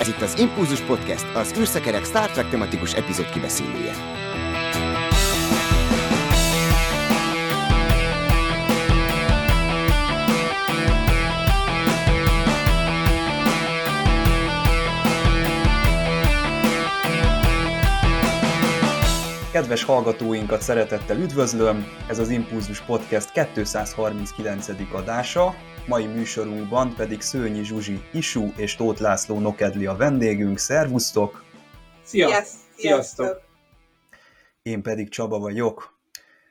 Ez itt az Impulzus Podcast, az űrszekerek Star Trek tematikus epizód kibeszélője. Kedves hallgatóinkat szeretettel üdvözlöm, ez az Impulzus Podcast 239. adása, mai műsorunkban pedig Szőnyi Zsuzsi Isú és Tóth László Nokedli a vendégünk. Szervusztok! Szia! Sziasztok! Én pedig Csaba vagyok.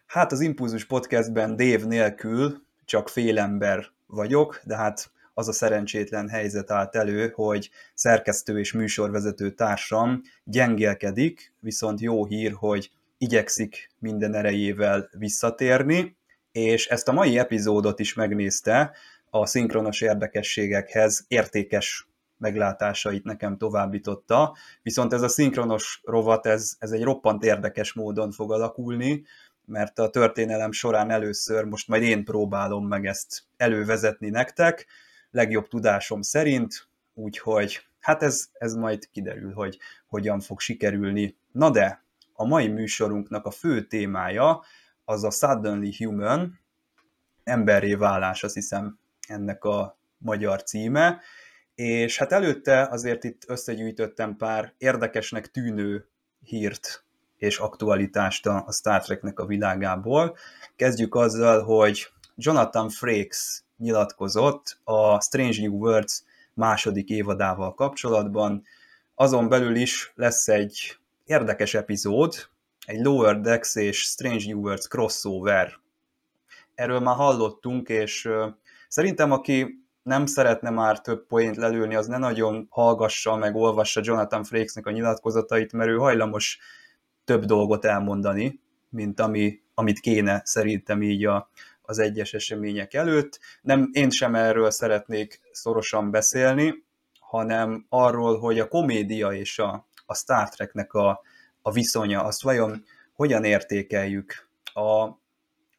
Hát az Impulzus Podcastben Dév nélkül csak fél ember vagyok, de hát az a szerencsétlen helyzet állt elő, hogy szerkesztő és műsorvezető társam gyengélkedik, viszont jó hír, hogy igyekszik minden erejével visszatérni, és ezt a mai epizódot is megnézte, a szinkronos érdekességekhez értékes meglátásait nekem továbbította, viszont ez a szinkronos rovat, ez, ez egy roppant érdekes módon fog alakulni, mert a történelem során először most majd én próbálom meg ezt elővezetni nektek, legjobb tudásom szerint, úgyhogy hát ez, ez majd kiderül, hogy hogyan fog sikerülni. Na de, a mai műsorunknak a fő témája az a Suddenly Human, emberré válás, azt hiszem ennek a magyar címe, és hát előtte azért itt összegyűjtöttem pár érdekesnek tűnő hírt és aktualitást a Star Treknek a világából. Kezdjük azzal, hogy Jonathan Frakes nyilatkozott a Strange New Worlds második évadával kapcsolatban. Azon belül is lesz egy érdekes epizód, egy Lower Decks és Strange New Worlds crossover. Erről már hallottunk, és Szerintem, aki nem szeretne már több poént lelőni, az ne nagyon hallgassa meg olvassa Jonathan Frakesnek a nyilatkozatait, mert ő hajlamos több dolgot elmondani, mint ami, amit kéne szerintem így a, az egyes események előtt. Nem, én sem erről szeretnék szorosan beszélni, hanem arról, hogy a komédia és a, a Star Treknek a, a viszonya, azt vajon hogyan értékeljük. A,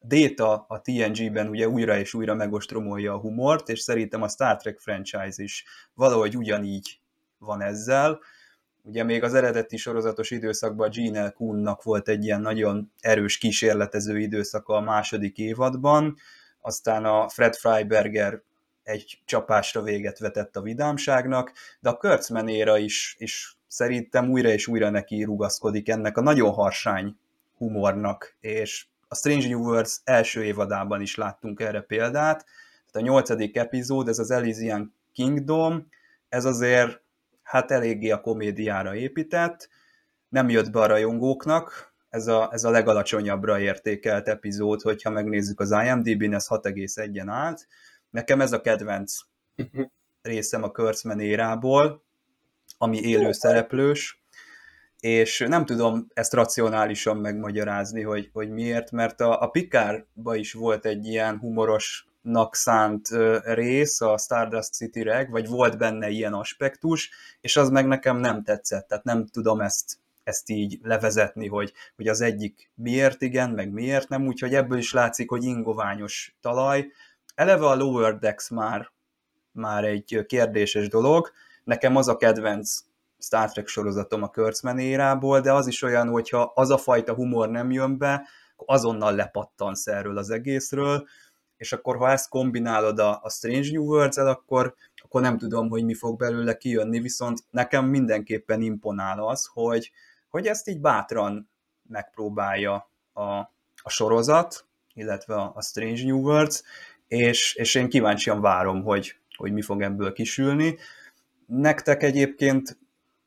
Data a TNG-ben ugye újra és újra megostromolja a humort, és szerintem a Star Trek franchise is valahogy ugyanígy van ezzel. Ugye még az eredeti sorozatos időszakban Gene. Kuhnnak volt egy ilyen nagyon erős kísérletező időszaka a második évadban, aztán a Fred Freiberger egy csapásra véget vetett a vidámságnak, de a Kurtzman éra is, is szerintem újra és újra neki rugaszkodik ennek a nagyon harsány humornak, és a Strange New Worlds első évadában is láttunk erre példát, tehát a nyolcadik epizód, ez az Elysian Kingdom, ez azért hát eléggé a komédiára épített, nem jött be a rajongóknak, ez a, ez a legalacsonyabbra értékelt epizód, hogyha megnézzük az IMDb-n, ez 6,1-en állt. Nekem ez a kedvenc részem a Kurtzman érából, ami élő szereplős, és nem tudom ezt racionálisan megmagyarázni, hogy, hogy miért, mert a, a Pikárba is volt egy ilyen humorosnak szánt rész, a Stardust City Reg, vagy volt benne ilyen aspektus, és az meg nekem nem tetszett, tehát nem tudom ezt, ezt így levezetni, hogy, hogy az egyik miért igen, meg miért nem, úgyhogy ebből is látszik, hogy ingoványos talaj. Eleve a Lower Decks már, már egy kérdéses dolog, nekem az a kedvenc Star Trek sorozatom a Kurtzman érából, de az is olyan, hogyha az a fajta humor nem jön be, azonnal lepattansz erről az egészről, és akkor ha ezt kombinálod a, a Strange New Worlds-el, akkor, akkor nem tudom, hogy mi fog belőle kijönni, viszont nekem mindenképpen imponál az, hogy, hogy ezt így bátran megpróbálja a, a sorozat, illetve a, a Strange New Worlds, és, és én kíváncsian várom, hogy, hogy mi fog ebből kisülni. Nektek egyébként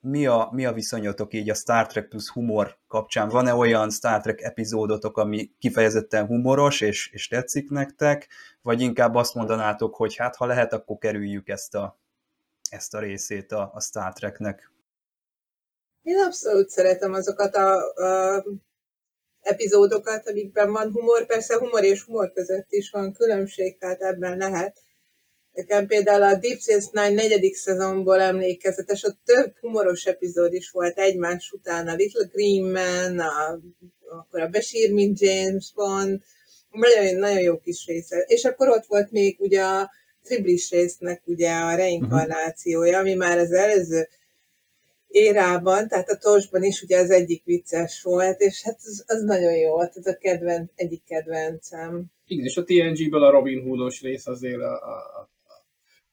mi a, mi a viszonyotok így a Star Trek plusz humor kapcsán? Van-e olyan Star Trek epizódotok, ami kifejezetten humoros, és, és tetszik nektek, vagy inkább azt mondanátok, hogy hát ha lehet, akkor kerüljük ezt a, ezt a részét a, a Star Treknek? Én abszolút szeretem azokat a, a epizódokat, amikben van humor. Persze humor és humor között is van különbség, tehát ebben lehet Nekem például a Deep Space Nine negyedik szezonból emlékezetes, ott több humoros epizód is volt egymás után, a Little Green Man, a, akkor a Bashir, mint James Bond, nagyon, nagyon jó kis része. És akkor ott volt még ugye a triblis résznek ugye a reinkarnációja, ami már az előző érában, tehát a Tosban is ugye az egyik vicces volt, és hát az, az nagyon jó volt, ez a kedvenc, egyik kedvencem. Igen, és a TNG-ből a Robin Hoodos rész azért, a, a,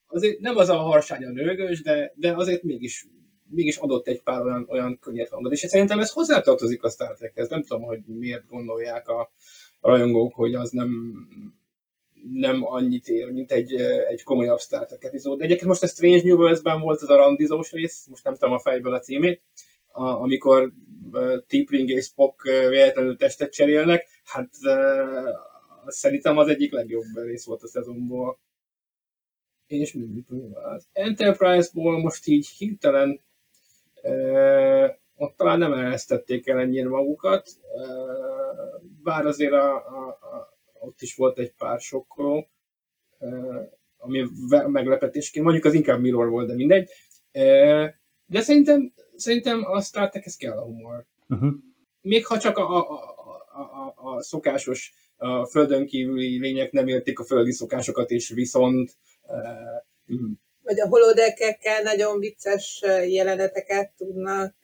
azért nem az a harsány a nőgös, de, de azért mégis, mégis adott egy pár olyan, olyan könnyed hangot, és szerintem ez hozzátartozik a Star Trekhez. Nem tudom, hogy miért gondolják a, a rajongók, hogy az nem, nem annyit ér, mint egy, egy komolyabb Star Trek epizód. De egyébként most a Strange New Worlds-ben volt ez a randizós rész, most nem tudom a fejből a címét, a, amikor uh, Tipring és Spock uh, véletlenül testet cserélnek, hát uh, szerintem az egyik legjobb rész volt a szezonból. És mit az Enterprise-ból most így hirtelen ott talán nem eresztették el ennyire magukat, bár azért a, a, a ott is volt egy pár sokkoló, ami meglepetésként, mondjuk az inkább Mirror volt, de mindegy. De szerintem, szerintem a Star ez kell a humor. Uh-huh. Még ha csak a, a, a, a, a szokásos a földön kívüli lények nem értik a földi szokásokat, és viszont vagy a holodekekkel nagyon vicces jeleneteket tudnak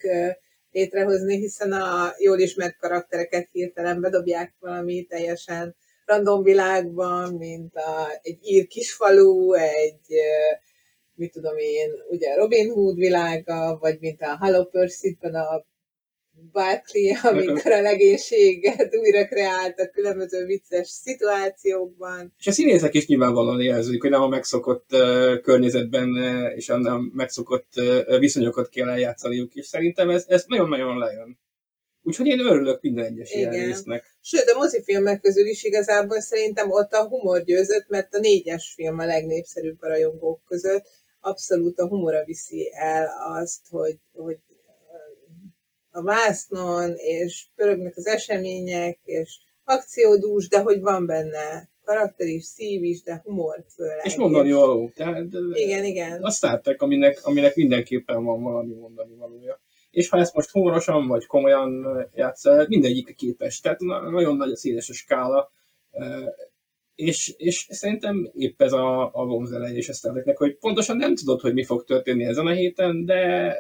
létrehozni, hiszen a jól ismert karaktereket hirtelen bedobják valami teljesen random világban, mint a, egy ír kisfalu, egy, mit tudom én, ugye Robin Hood világa, vagy mint a Hello Percy-ben a Barkley, amikor a legénységet újra kreáltak különböző vicces szituációkban. És a színészek is nyilvánvalóan jelzik, hogy nem a megszokott uh, környezetben uh, és a nem megszokott uh, viszonyokat kell eljátszaniuk, és szerintem ez, ez nagyon-nagyon lejön. Úgyhogy én örülök minden egyes Igen. ilyen résznek. Sőt, a mozifilmek közül is igazából szerintem ott a humor győzött, mert a négyes film a legnépszerűbb a rajongók között. Abszolút a humora viszi el azt, hogy, hogy a vásznon, és pörögnek az események, és akciódús, de hogy van benne karakter is, szív is, de humor főleg. És mondani való. Tehát, igen, igen. A Star Trek, aminek, aminek mindenképpen van valami mondani valója és ha ezt most humorosan vagy komolyan játsz, mindegyik képes. Tehát nagyon nagy a széles a skála, és, és szerintem épp ez a, a vonzeleje és ezt hogy pontosan nem tudod, hogy mi fog történni ezen a héten, de,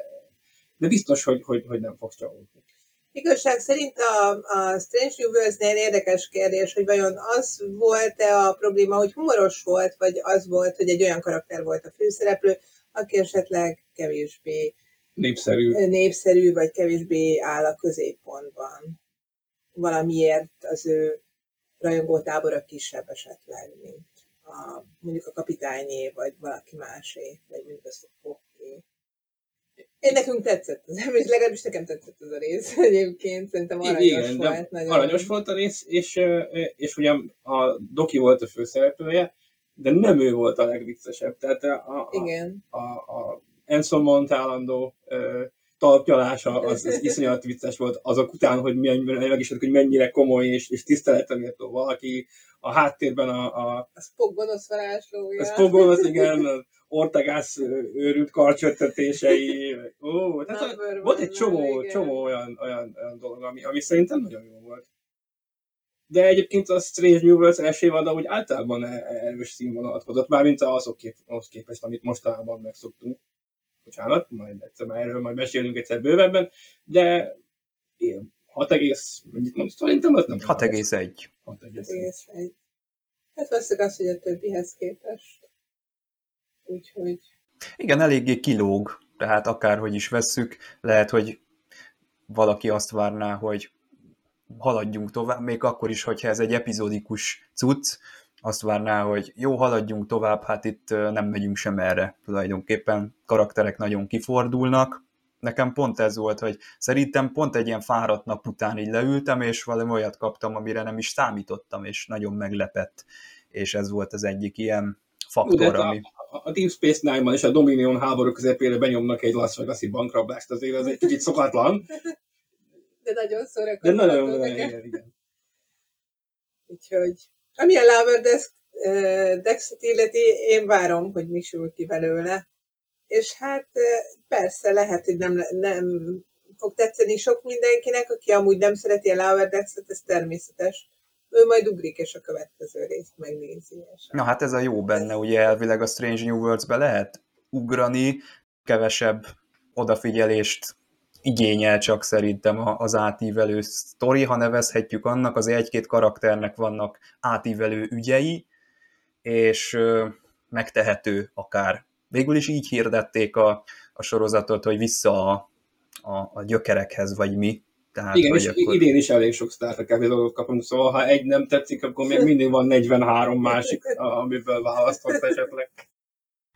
de biztos, hogy, hogy, hogy nem fogsz csalódni. Igazság szerint a, a Strange New Worlds-nél érdekes kérdés, hogy vajon az volt-e a probléma, hogy humoros volt, vagy az volt, hogy egy olyan karakter volt a főszereplő, aki esetleg kevésbé népszerű. népszerű, vagy kevésbé áll a középpontban. Valamiért az ő rajongótábora kisebb esetleg, mint a, mondjuk a kapitányé, vagy valaki másé, vagy mondjuk a. Én nekünk tetszett az és legalábbis nekem tetszett az a rész egyébként, szerintem aranyos Igen, volt. Nagyon. Aranyos volt a rész, és, és ugyan a Doki volt a főszereplője, de nem ő volt a legviccesebb. Tehát a, a, Igen. a, a Enson Mount állandó ö, talpjalása, az, az iszonyat vicces volt azok után, hogy meg is hogy mennyire komoly és, és tiszteletemértó valaki, a háttérben a... A, a Spock gonosz varázslója. A Spock gonosz, igen, az Ortegász őrült karcsöttetései. Ó, tehát a, volt egy csomó, igen. csomó olyan, olyan, olyan dolog, ami, ami szerintem nagyon jó volt. De egyébként a Strange New Worlds első évada úgy általában e- erős színvonalat hozott, mármint azok kép, ahhoz képest, amit mostanában megszoktunk bocsánat, majd egyszer már erről majd mesélünk egyszer bővebben, de én 6, mennyit mondsz, szerintem az nem 6,1. 6,1. Hát veszük azt, hogy a többihez képest. Úgyhogy... Igen, eléggé kilóg, tehát akárhogy is vesszük, lehet, hogy valaki azt várná, hogy haladjunk tovább, még akkor is, hogyha ez egy epizódikus cucc, azt várná, hogy jó, haladjunk tovább, hát itt nem megyünk sem erre tulajdonképpen, karakterek nagyon kifordulnak. Nekem pont ez volt, hogy szerintem pont egy ilyen fáradt nap után így leültem, és valami olyat kaptam, amire nem is számítottam, és nagyon meglepett, és ez volt az egyik ilyen faktor, ami... A, Deep Space Nine-ban és a Dominion háború közepére benyomnak egy Las Vegas-i bankrablást, azért ez egy kicsit szokatlan. De nagyon szórakoztató. De nagyon, nagyon igen, igen. Úgyhogy ami a Lover Dex-et illeti, én várom, hogy mi sül ki belőle. És hát persze lehet, hogy nem, nem fog tetszeni sok mindenkinek, aki amúgy nem szereti a Lover Dex-et, ez természetes. Ő majd ugrik, és a következő részt megnézi. És Na hát ez a jó benne, ugye elvileg a Strange New Worlds-be lehet ugrani, kevesebb odafigyelést igényel csak szerintem az átívelő sztori, ha nevezhetjük annak, az egy-két karakternek vannak átívelő ügyei, és megtehető akár. Végül is így hirdették a, a sorozatot, hogy vissza a, a, a gyökerekhez, vagy mi. Tehát, Igen, és akkor... idén is elég sok Star Trek epizódot kapunk, szóval ha egy nem tetszik, akkor még mindig van 43 másik, amiből választhatsz esetleg.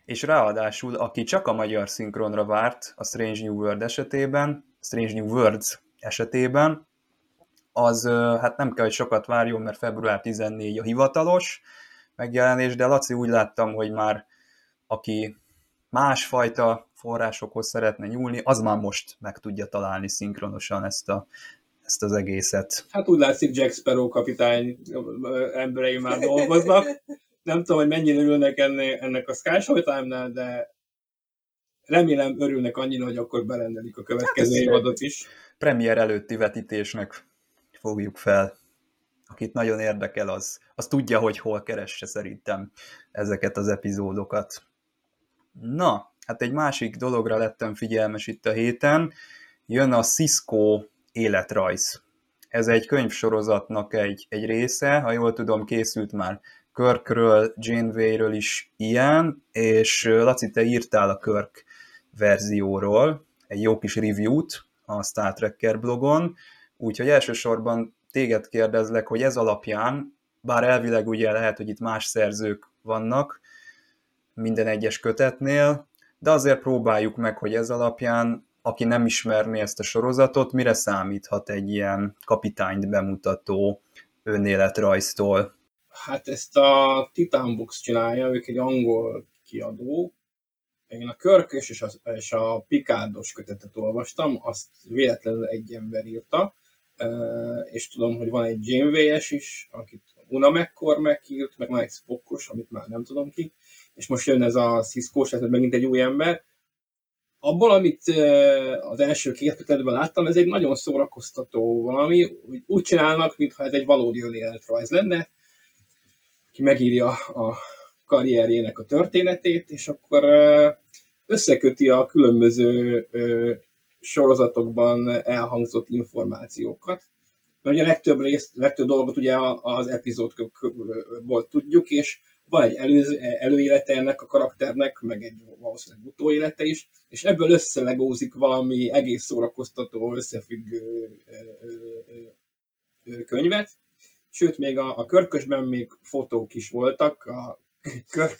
És ráadásul, aki csak a magyar szinkronra várt a Strange New World esetében, Strange New Worlds esetében, az hát nem kell, hogy sokat várjon, mert február 14 a hivatalos megjelenés, de Laci úgy láttam, hogy már aki másfajta forrásokhoz szeretne nyúlni, az már most meg tudja találni szinkronosan ezt, a, ezt az egészet. Hát úgy látszik, Jack Sparrow kapitány emberei már dolgoznak. Nem tudom, hogy mennyire örülnek ennek a Sky Showtime-nál, de remélem örülnek annyira, hogy akkor berendelik a következő hát évadot is. Premier előtti vetítésnek fogjuk fel. Akit nagyon érdekel, az, az tudja, hogy hol keresse szerintem ezeket az epizódokat. Na, hát egy másik dologra lettem figyelmes itt a héten. Jön a Cisco életrajz. Ez egy könyvsorozatnak egy, egy része, ha jól tudom, készült már Körkről, Janeway-ről is ilyen, és Laci, te írtál a Körk verzióról egy jó kis review-t a Star Trekker blogon, úgyhogy elsősorban téged kérdezlek, hogy ez alapján, bár elvileg ugye lehet, hogy itt más szerzők vannak minden egyes kötetnél, de azért próbáljuk meg, hogy ez alapján, aki nem ismerné ezt a sorozatot, mire számíthat egy ilyen kapitányt bemutató önéletrajztól? Hát ezt a Titan Books csinálja, ők egy angol kiadó. Én a Körkös és a, és a Pikádos kötetet olvastam, azt véletlenül egy ember írta, és tudom, hogy van egy Janeway-es is, akit Una McCormack írt, meg egy Spockos, amit már nem tudom ki, és most jön ez a Cisco-s, ez megint egy új ember. Abból, amit az első két kötetben láttam, ez egy nagyon szórakoztató valami, úgy, csinálnak, mintha ez egy valódi önéletrajz lenne, ki megírja a karrierjének a történetét, és akkor összeköti a különböző sorozatokban elhangzott információkat. Mert ugye legtöbb, részt, legtöbb dolgot ugye az epizódból tudjuk, és van egy előző, előélete ennek a karakternek, meg egy valószínűleg utóélete is, és ebből összelegózik valami egész szórakoztató, összefüggő könyvet. Sőt, még a, a körkösben még fotók is voltak, a körk,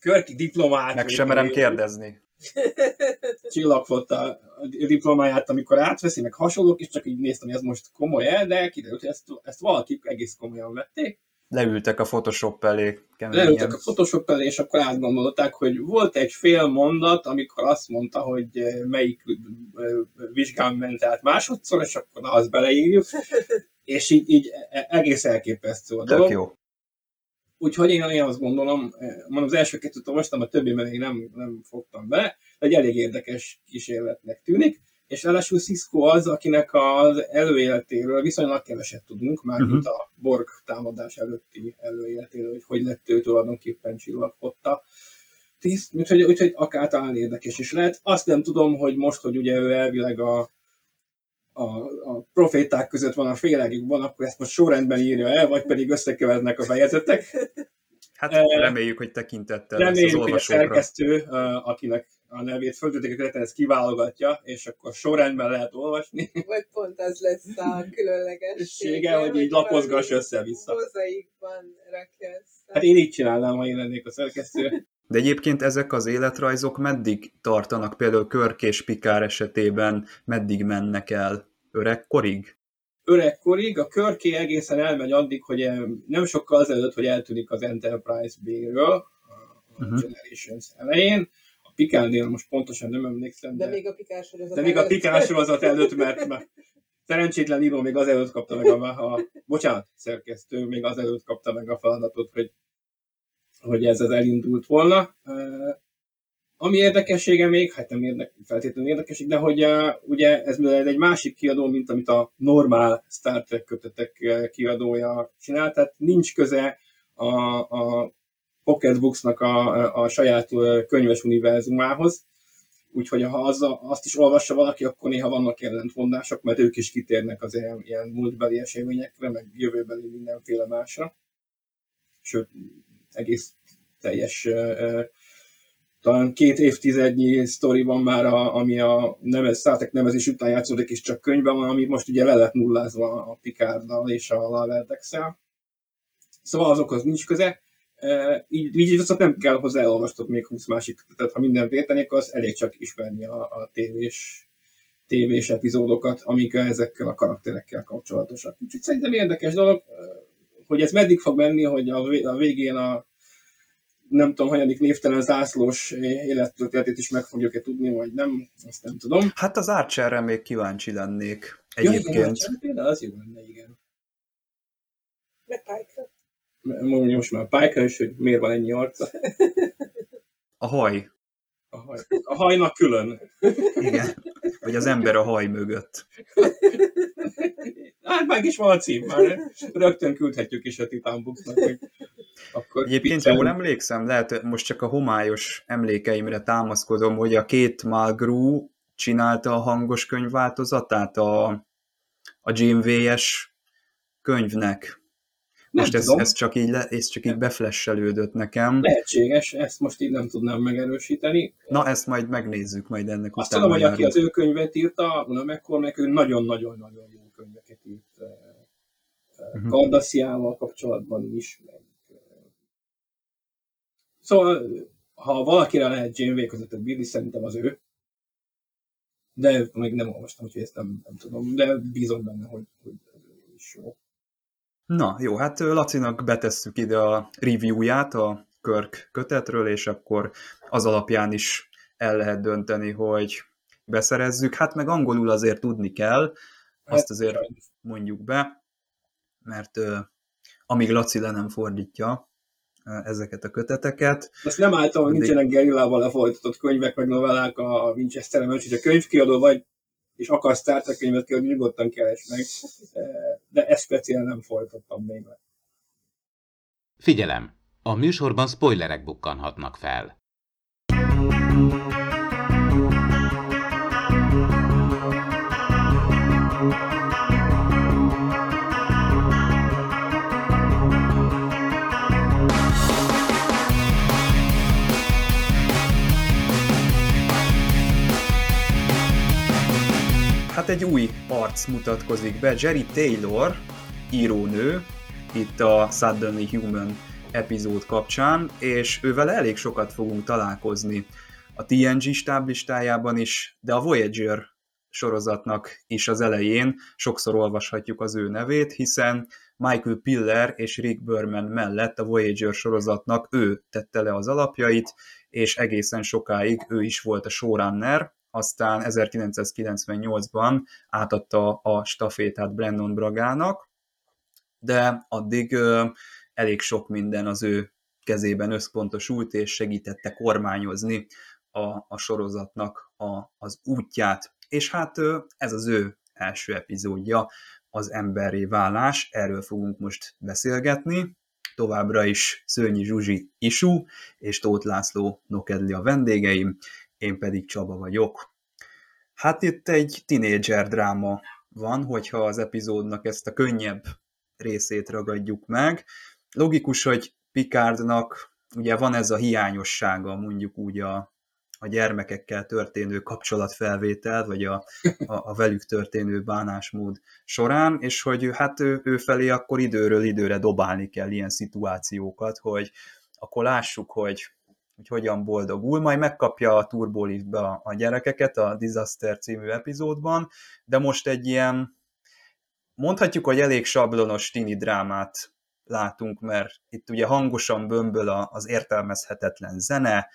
körki diplomát. Meg sem merem kérdezni. Csillagfotta diplomáját, amikor átveszi, meg hasonlók, és csak így néztem, hogy ez most komoly-e, de kiderült, hogy ezt, ezt valaki egész komolyan vették leültek a Photoshop elé. Keményen. Leültek a Photoshop elé, és akkor átgondolták, hogy volt egy fél mondat, amikor azt mondta, hogy eh, melyik eh, vizsgán ment át másodszor, és akkor azt beleírjuk. és így, így e, egész elképesztő a dolog. Tök jó. Úgyhogy én, én azt gondolom, eh, mondom, az első kettőt olvastam, a többi még nem, nem fogtam be, de egy elég érdekes kísérletnek tűnik és ráadásul Cisco az, akinek az előéletéről viszonylag keveset tudunk, már uh-huh. mint a Borg támadás előtti előéletéről, hogy hogy lett ő tulajdonképpen csillagfotta. Tiszt, úgyhogy, úgyhogy akár talán érdekes is lehet. Azt nem tudom, hogy most, hogy ugye ő elvileg a, a, a proféták között van a félegükben, akkor ezt most sorrendben írja el, vagy pedig összekevernek a fejezetek. Hát reméljük, hogy tekintettel reméljük, az olvasókra. hogy a szerkesztő, akinek a nevét föltöltik a ez kiválogatja, és akkor sorrendben lehet olvasni. Vagy pont az lesz a különlegessége, hogy így lapozgass össze-vissza. Mozaikban rakja össze. Hát én így csinálnám, ha én lennék a szerkesztő. De egyébként ezek az életrajzok meddig tartanak, például Körk és Pikár esetében meddig mennek el? Öregkorig? Öregkorig, a körké egészen elmegy addig, hogy nem sokkal azelőtt, hogy eltűnik az Enterprise B-ről, a uh-huh. Generations elején, Pikánnél most pontosan nem emlékszem. De, de még a Pikás sorozat De még a Pikás sorozat előtt, mert, mert szerencsétlen író még az előtt kapta meg a, a bocsánat, szerkesztő még az előtt kapta meg a feladatot, hogy, hogy ez az elindult volna. Ami érdekessége még, hát nem érdek, feltétlenül érdekesség, de hogy uh, ugye ez egy másik kiadó, mint amit a normál Star Trek kötetek kiadója csinál, tehát nincs köze a, a Pocketbooksnak a, a saját könyves univerzumához, Úgyhogy ha az, azt is olvassa valaki, akkor néha vannak ellentmondások, mert ők is kitérnek az ilyen, ilyen múltbeli eseményekre, meg jövőbeli mindenféle másra. Sőt, egész teljes talán két évtizednyi sztori van már, a, ami a nevez, Star nemezés után játszódik, és csak könyvben van, ami most ugye le lett nullázva a Picarddal és a Laverdex-el. Szóval azokhoz nincs köze. E, így, így azt nem kell hozzá elolvastok még 20 másik, tehát ha minden értenék, az elég csak ismerni a, a tévés, tévés epizódokat, amik ezekkel a karakterekkel kapcsolatosak. Úgyhogy szerintem érdekes dolog, hogy ez meddig fog menni, hogy a végén a nem tudom, hanyadik névtelen zászlós élettörténetét is meg fogjuk-e tudni, vagy nem, azt nem tudom. Hát az Archerre még kíváncsi lennék egyébként. Ja, igen, például az jó lenne, igen. Meg Pike. Mondjuk most már Pike is, hogy miért van ennyi arca. A haj. A, haj. a hajnak külön. Igen. Vagy az ember a haj mögött. Hát meg is van a cím, már rögtön küldhetjük is a Titánbuxnak, hogy akkor Egyébként jól emlékszem, lehet most csak a homályos emlékeimre támaszkodom, hogy a két Malgru csinálta a hangos könyvváltozatát a, a GMV-es könyvnek. Most ez, ez, csak így, le, ez csak így beflesselődött nekem. Lehetséges, ezt most így nem tudnám megerősíteni. Na, ezt majd megnézzük majd ennek Azt tudom, hogy aki az ő könyvet írta, Una McCormack, ő nagyon-nagyon-nagyon jó könyveket írt uh-huh. Kardassziával kapcsolatban is, meg Szóval, ha valakire lehet Janeway között bírni, szerintem az ő. De még nem olvastam, úgyhogy ezt nem, nem tudom, de bízom benne, hogy, hogy ez is jó. Na, jó, hát Lacinak betesszük ide a reviewját a Körk kötetről, és akkor az alapján is el lehet dönteni, hogy beszerezzük. Hát meg angolul azért tudni kell, azt hát, azért mondjuk be, mert uh, amíg Laci le nem fordítja, ezeket a köteteket. Ezt nem álltam, hogy nincsenek gerillával lefolytatott könyvek, meg novellák a winchester hogy a könyvkiadó vagy, és akarsz Star Trek könyvet kiadni, nyugodtan keres meg, de ezt speciál nem folytattam még le. Figyelem! A műsorban spoilerek bukkanhatnak fel. Hát egy új arc mutatkozik be, Jerry Taylor, írónő, itt a Suddenly Human epizód kapcsán, és ővel elég sokat fogunk találkozni a TNG stáblistájában is, de a Voyager sorozatnak is az elején sokszor olvashatjuk az ő nevét, hiszen Michael Piller és Rick Berman mellett a Voyager sorozatnak ő tette le az alapjait, és egészen sokáig ő is volt a showrunner, aztán 1998-ban átadta a stafétát Brandon Bragának, de addig elég sok minden az ő kezében összpontosult, és segítette kormányozni a, a sorozatnak a, az útját. És hát ez az ő első epizódja, az emberi válás, erről fogunk most beszélgetni. Továbbra is Szőnyi Zsuzsi Isú és Tóth László Nokedli a vendégeim, én pedig Csaba vagyok. Hát itt egy tinédzser dráma van, hogyha az epizódnak ezt a könnyebb részét ragadjuk meg. Logikus, hogy Picardnak ugye van ez a hiányossága, mondjuk úgy a, a gyermekekkel történő kapcsolatfelvétel, vagy a, a, a velük történő bánásmód során, és hogy hát ő, ő felé akkor időről időre dobálni kell ilyen szituációkat, hogy akkor lássuk, hogy hogy hogyan boldogul, majd megkapja a turboliftbe a, a gyerekeket a Disaster című epizódban, de most egy ilyen, mondhatjuk, hogy elég sablonos tini drámát látunk, mert itt ugye hangosan bömböl az értelmezhetetlen zene,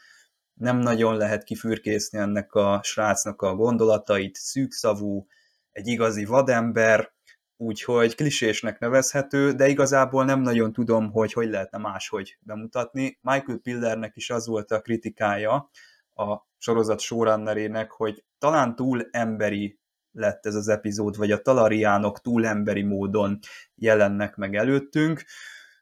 nem nagyon lehet kifürkészni ennek a srácnak a gondolatait, szűkszavú, egy igazi vadember, úgyhogy klisésnek nevezhető, de igazából nem nagyon tudom, hogy hogy lehetne máshogy bemutatni. Michael Pillernek is az volt a kritikája a sorozat showrunnerének, hogy talán túl emberi lett ez az epizód, vagy a talariánok túl emberi módon jelennek meg előttünk,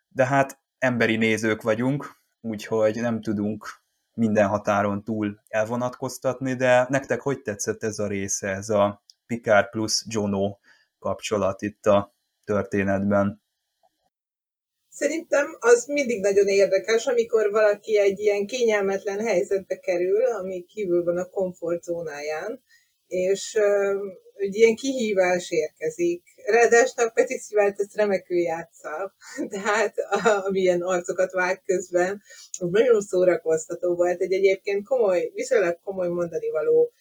de hát emberi nézők vagyunk, úgyhogy nem tudunk minden határon túl elvonatkoztatni, de nektek hogy tetszett ez a része, ez a Picard plusz Jono kapcsolat itt a történetben? Szerintem az mindig nagyon érdekes, amikor valaki egy ilyen kényelmetlen helyzetbe kerül, ami kívül van a komfortzónáján, és egy ilyen kihívás érkezik. Ráadásul a Petit Szivát ezt remekül játsza, tehát amilyen arcokat vág közben, nagyon szórakoztató volt. Egy egyébként komoly, viszonylag komoly mondani való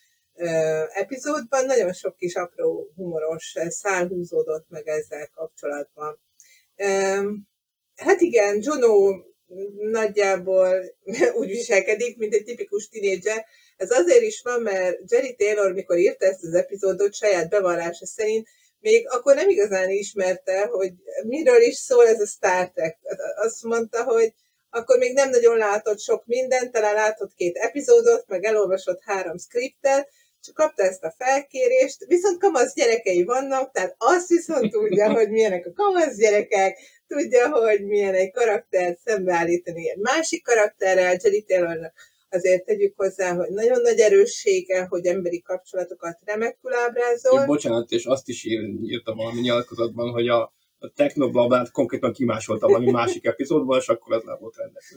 epizódban nagyon sok kis apró humoros szál húzódott meg ezzel kapcsolatban. Hát igen, Jono nagyjából úgy viselkedik, mint egy tipikus tinédzser. Ez azért is van, mert Jerry Taylor, mikor írta ezt az epizódot, saját bevallása szerint még akkor nem igazán ismerte, hogy miről is szól ez a Star Trek. Azt mondta, hogy akkor még nem nagyon látott sok mindent, talán látott két epizódot, meg elolvasott három skriptet, csak kapta ezt a felkérést, viszont kamasz gyerekei vannak, tehát azt viszont tudja, hogy milyenek a kamasz gyerekek, tudja, hogy milyen egy karaktert szembeállítani egy másik karakterrel, Jerry Taylornak azért tegyük hozzá, hogy nagyon nagy erőssége, hogy emberi kapcsolatokat remekül ábrázol. Én, bocsánat, és azt is ír, írtam valami nyilatkozatban, hogy a, a technoblabát konkrétan kimásolta valami másik epizódban, és akkor az nem volt rendes.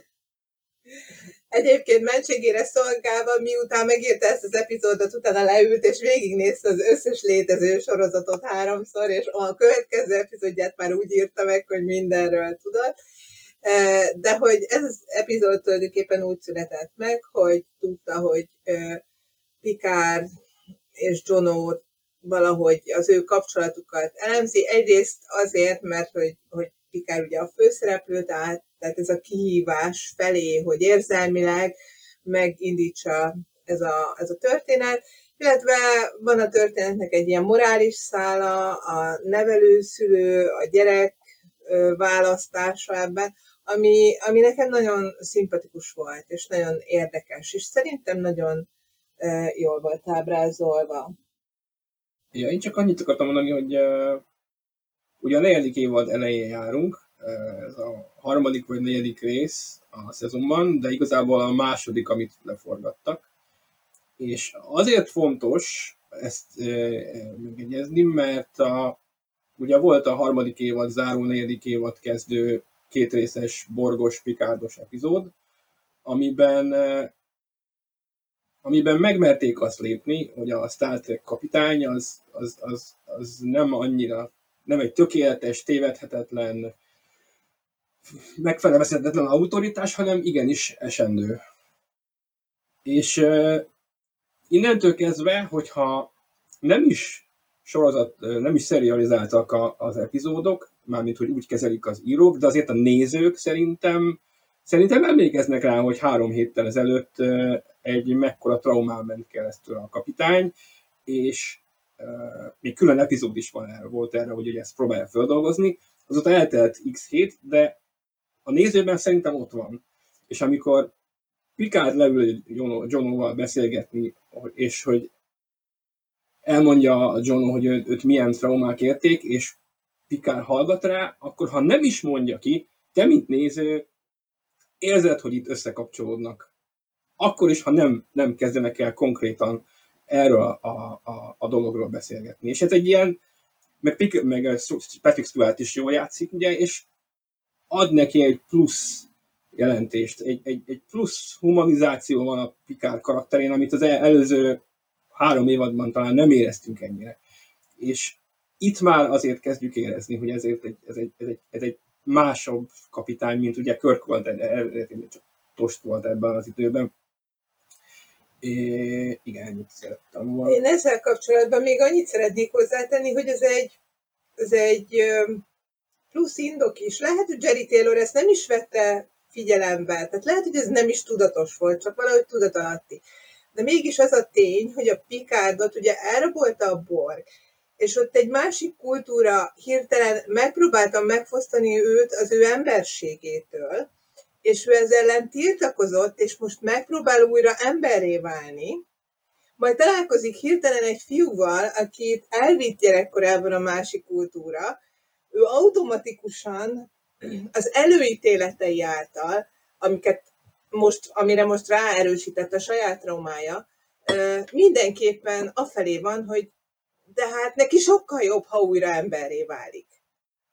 Egyébként mentségére szolgálva, miután megírta ezt az epizódot, utána leült, és végignézte az összes létező sorozatot háromszor, és a következő epizódját már úgy írta meg, hogy mindenről tudott. De hogy ez az epizód tulajdonképpen úgy született meg, hogy tudta, hogy Picard és Jono valahogy az ő kapcsolatukat elemzi. Egyrészt azért, mert hogy, hogy Picard ugye a főszereplő, tehát, tehát ez a kihívás felé, hogy érzelmileg megindítsa ez a, ez a történet, illetve van a történetnek egy ilyen morális szála, a nevelőszülő, a gyerek választása ebben, ami, ami nekem nagyon szimpatikus volt, és nagyon érdekes, és szerintem nagyon jól volt ábrázolva. Ja, én csak annyit akartam mondani, hogy ugye a negyedik évad elején járunk, ez a harmadik vagy negyedik rész a szezonban, de igazából a második, amit leforgattak. És azért fontos ezt megjegyezni, mert a, ugye volt a harmadik évad, záró negyedik évad kezdő kétrészes borgos, pikárdos epizód, amiben, amiben megmerték azt lépni, hogy a Star Trek kapitány az, az, az, az nem annyira, nem egy tökéletes, tévedhetetlen, megfelelmezhetetlen autoritás, hanem igenis esendő. És innentől kezdve, hogyha nem is sorozat, nem is serializáltak az epizódok, mármint hogy úgy kezelik az írók, de azért a nézők szerintem szerintem emlékeznek rá, hogy három héttel ezelőtt egy mekkora traumán ment keresztül a kapitány, és még külön epizód is van erre, volt erre, hogy ezt próbálja feldolgozni. Azóta eltelt x hét, de a nézőben szerintem ott van. És amikor Picard leül Johnóval beszélgetni, és hogy elmondja a John, hogy őt milyen traumák érték, és Pikár hallgat rá, akkor ha nem is mondja ki, te, mint néző, érzed, hogy itt összekapcsolódnak. Akkor is, ha nem, nem kezdenek el konkrétan erről a, a, a dologról beszélgetni. És ez egy ilyen, meg, Pik, meg Patrick Stewart is jól játszik, ugye, és ad neki egy plusz jelentést, egy, egy, egy plusz humanizáció van a Pikár karakterén, amit az előző három évadban talán nem éreztünk ennyire. És itt már azért kezdjük érezni, hogy ezért egy, ez, egy, ez, egy, ez egy másabb kapitány, mint ugye Körk volt, eredetileg csak Tost volt ebben az időben. É, igen, ennyit szerettem volna. Én ezzel kapcsolatban még annyit szeretnék hozzátenni, hogy ez egy, ez egy plusz indok is. Lehet, hogy Jerry Taylor ezt nem is vette figyelembe, tehát lehet, hogy ez nem is tudatos volt, csak valahogy tudatalatti. De mégis az a tény, hogy a Picardot ugye elrabolta a Borg, és ott egy másik kultúra hirtelen megpróbáltam megfosztani őt az ő emberségétől, és ő ezzel ellen tiltakozott, és most megpróbál újra emberré válni, majd találkozik hirtelen egy fiúval, akit elvitt gyerekkorában a másik kultúra, ő automatikusan az előítéletei által, amiket most, amire most ráerősített a saját traumája, mindenképpen afelé van, hogy de hát neki sokkal jobb, ha újra emberré válik.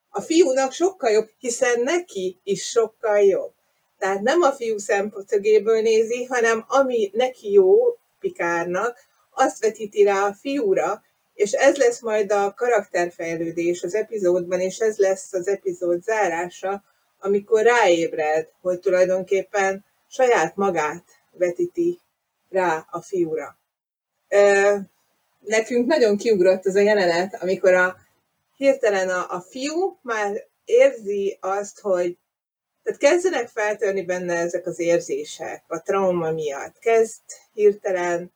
A fiúnak sokkal jobb, hiszen neki is sokkal jobb. Tehát nem a fiú szempontjéből nézi, hanem ami neki jó Pikárnak, azt vetíti rá a fiúra, és ez lesz majd a karakterfejlődés az epizódban, és ez lesz az epizód zárása, amikor ráébred, hogy tulajdonképpen saját magát vetíti rá a fiúra. Nekünk nagyon kiugrott az a jelenet, amikor a hirtelen a, a fiú már érzi azt, hogy tehát kezdenek feltörni benne ezek az érzések a trauma miatt. Kezd hirtelen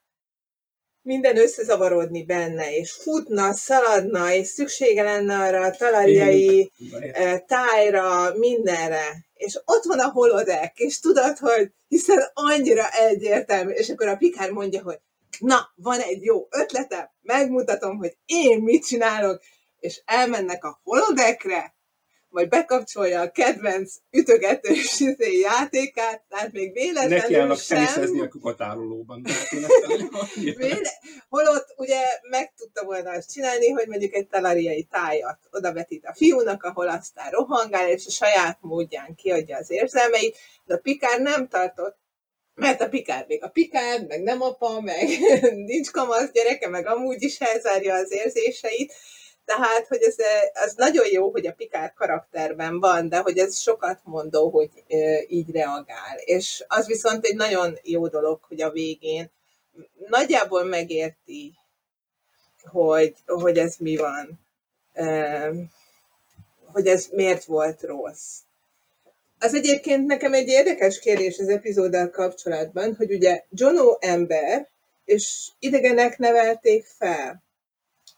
minden összezavarodni benne, és futna, szaladna, és szüksége lenne arra a talajai eh, tájra, mindenre. És ott van a holodek, és tudod, hogy hiszen annyira egyértelmű, és akkor a Pikár mondja, hogy na, van egy jó ötletem, megmutatom, hogy én mit csinálok, és elmennek a holodekre, majd bekapcsolja a kedvenc ütögetős izé játékát, tehát még véletlenül Neki állnak sem... a kukatárolóban. Véle... Holott ugye meg tudta volna azt csinálni, hogy mondjuk egy talariai tájat odavetít a fiúnak, ahol aztán rohangál, és a saját módján kiadja az érzelmeit, de a Pikár nem tartott mert a Pikár még a Pikár, meg nem apa, meg nincs kamasz gyereke, meg amúgy is elzárja az érzéseit, tehát, hogy ez, ez nagyon jó, hogy a Pikár karakterben van, de hogy ez sokat mondó, hogy így reagál. És az viszont egy nagyon jó dolog, hogy a végén nagyjából megérti, hogy, hogy ez mi van, hogy ez miért volt rossz. Az egyébként nekem egy érdekes kérdés az epizóddal kapcsolatban, hogy ugye Jono ember, és idegenek nevelték fel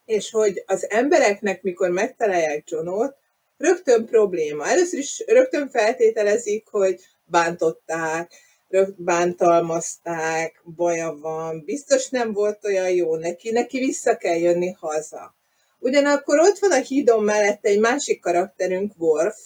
és hogy az embereknek, mikor megtalálják Johnot, rögtön probléma. Először is rögtön feltételezik, hogy bántották, rögt bántalmazták, baja van, biztos nem volt olyan jó neki, neki vissza kell jönni haza. Ugyanakkor ott van a hídon mellett egy másik karakterünk, Worf,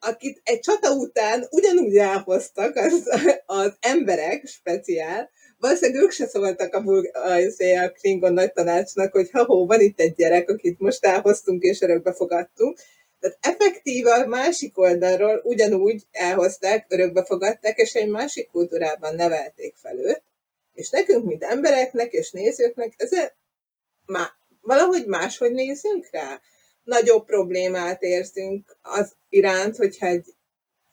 akit egy csata után ugyanúgy elhoztak az, az emberek speciál, valószínűleg ők se szóltak a, a, a Klingon nagy tanácsnak, hogy ha van itt egy gyerek, akit most elhoztunk és örökbe fogadtunk. Tehát effektív a másik oldalról ugyanúgy elhozták, örökbe fogadták, és egy másik kultúrában nevelték fel őt. És nekünk, mint embereknek és nézőknek, ez má, valahogy máshogy nézünk rá. Nagyobb problémát érzünk az iránt, hogyha egy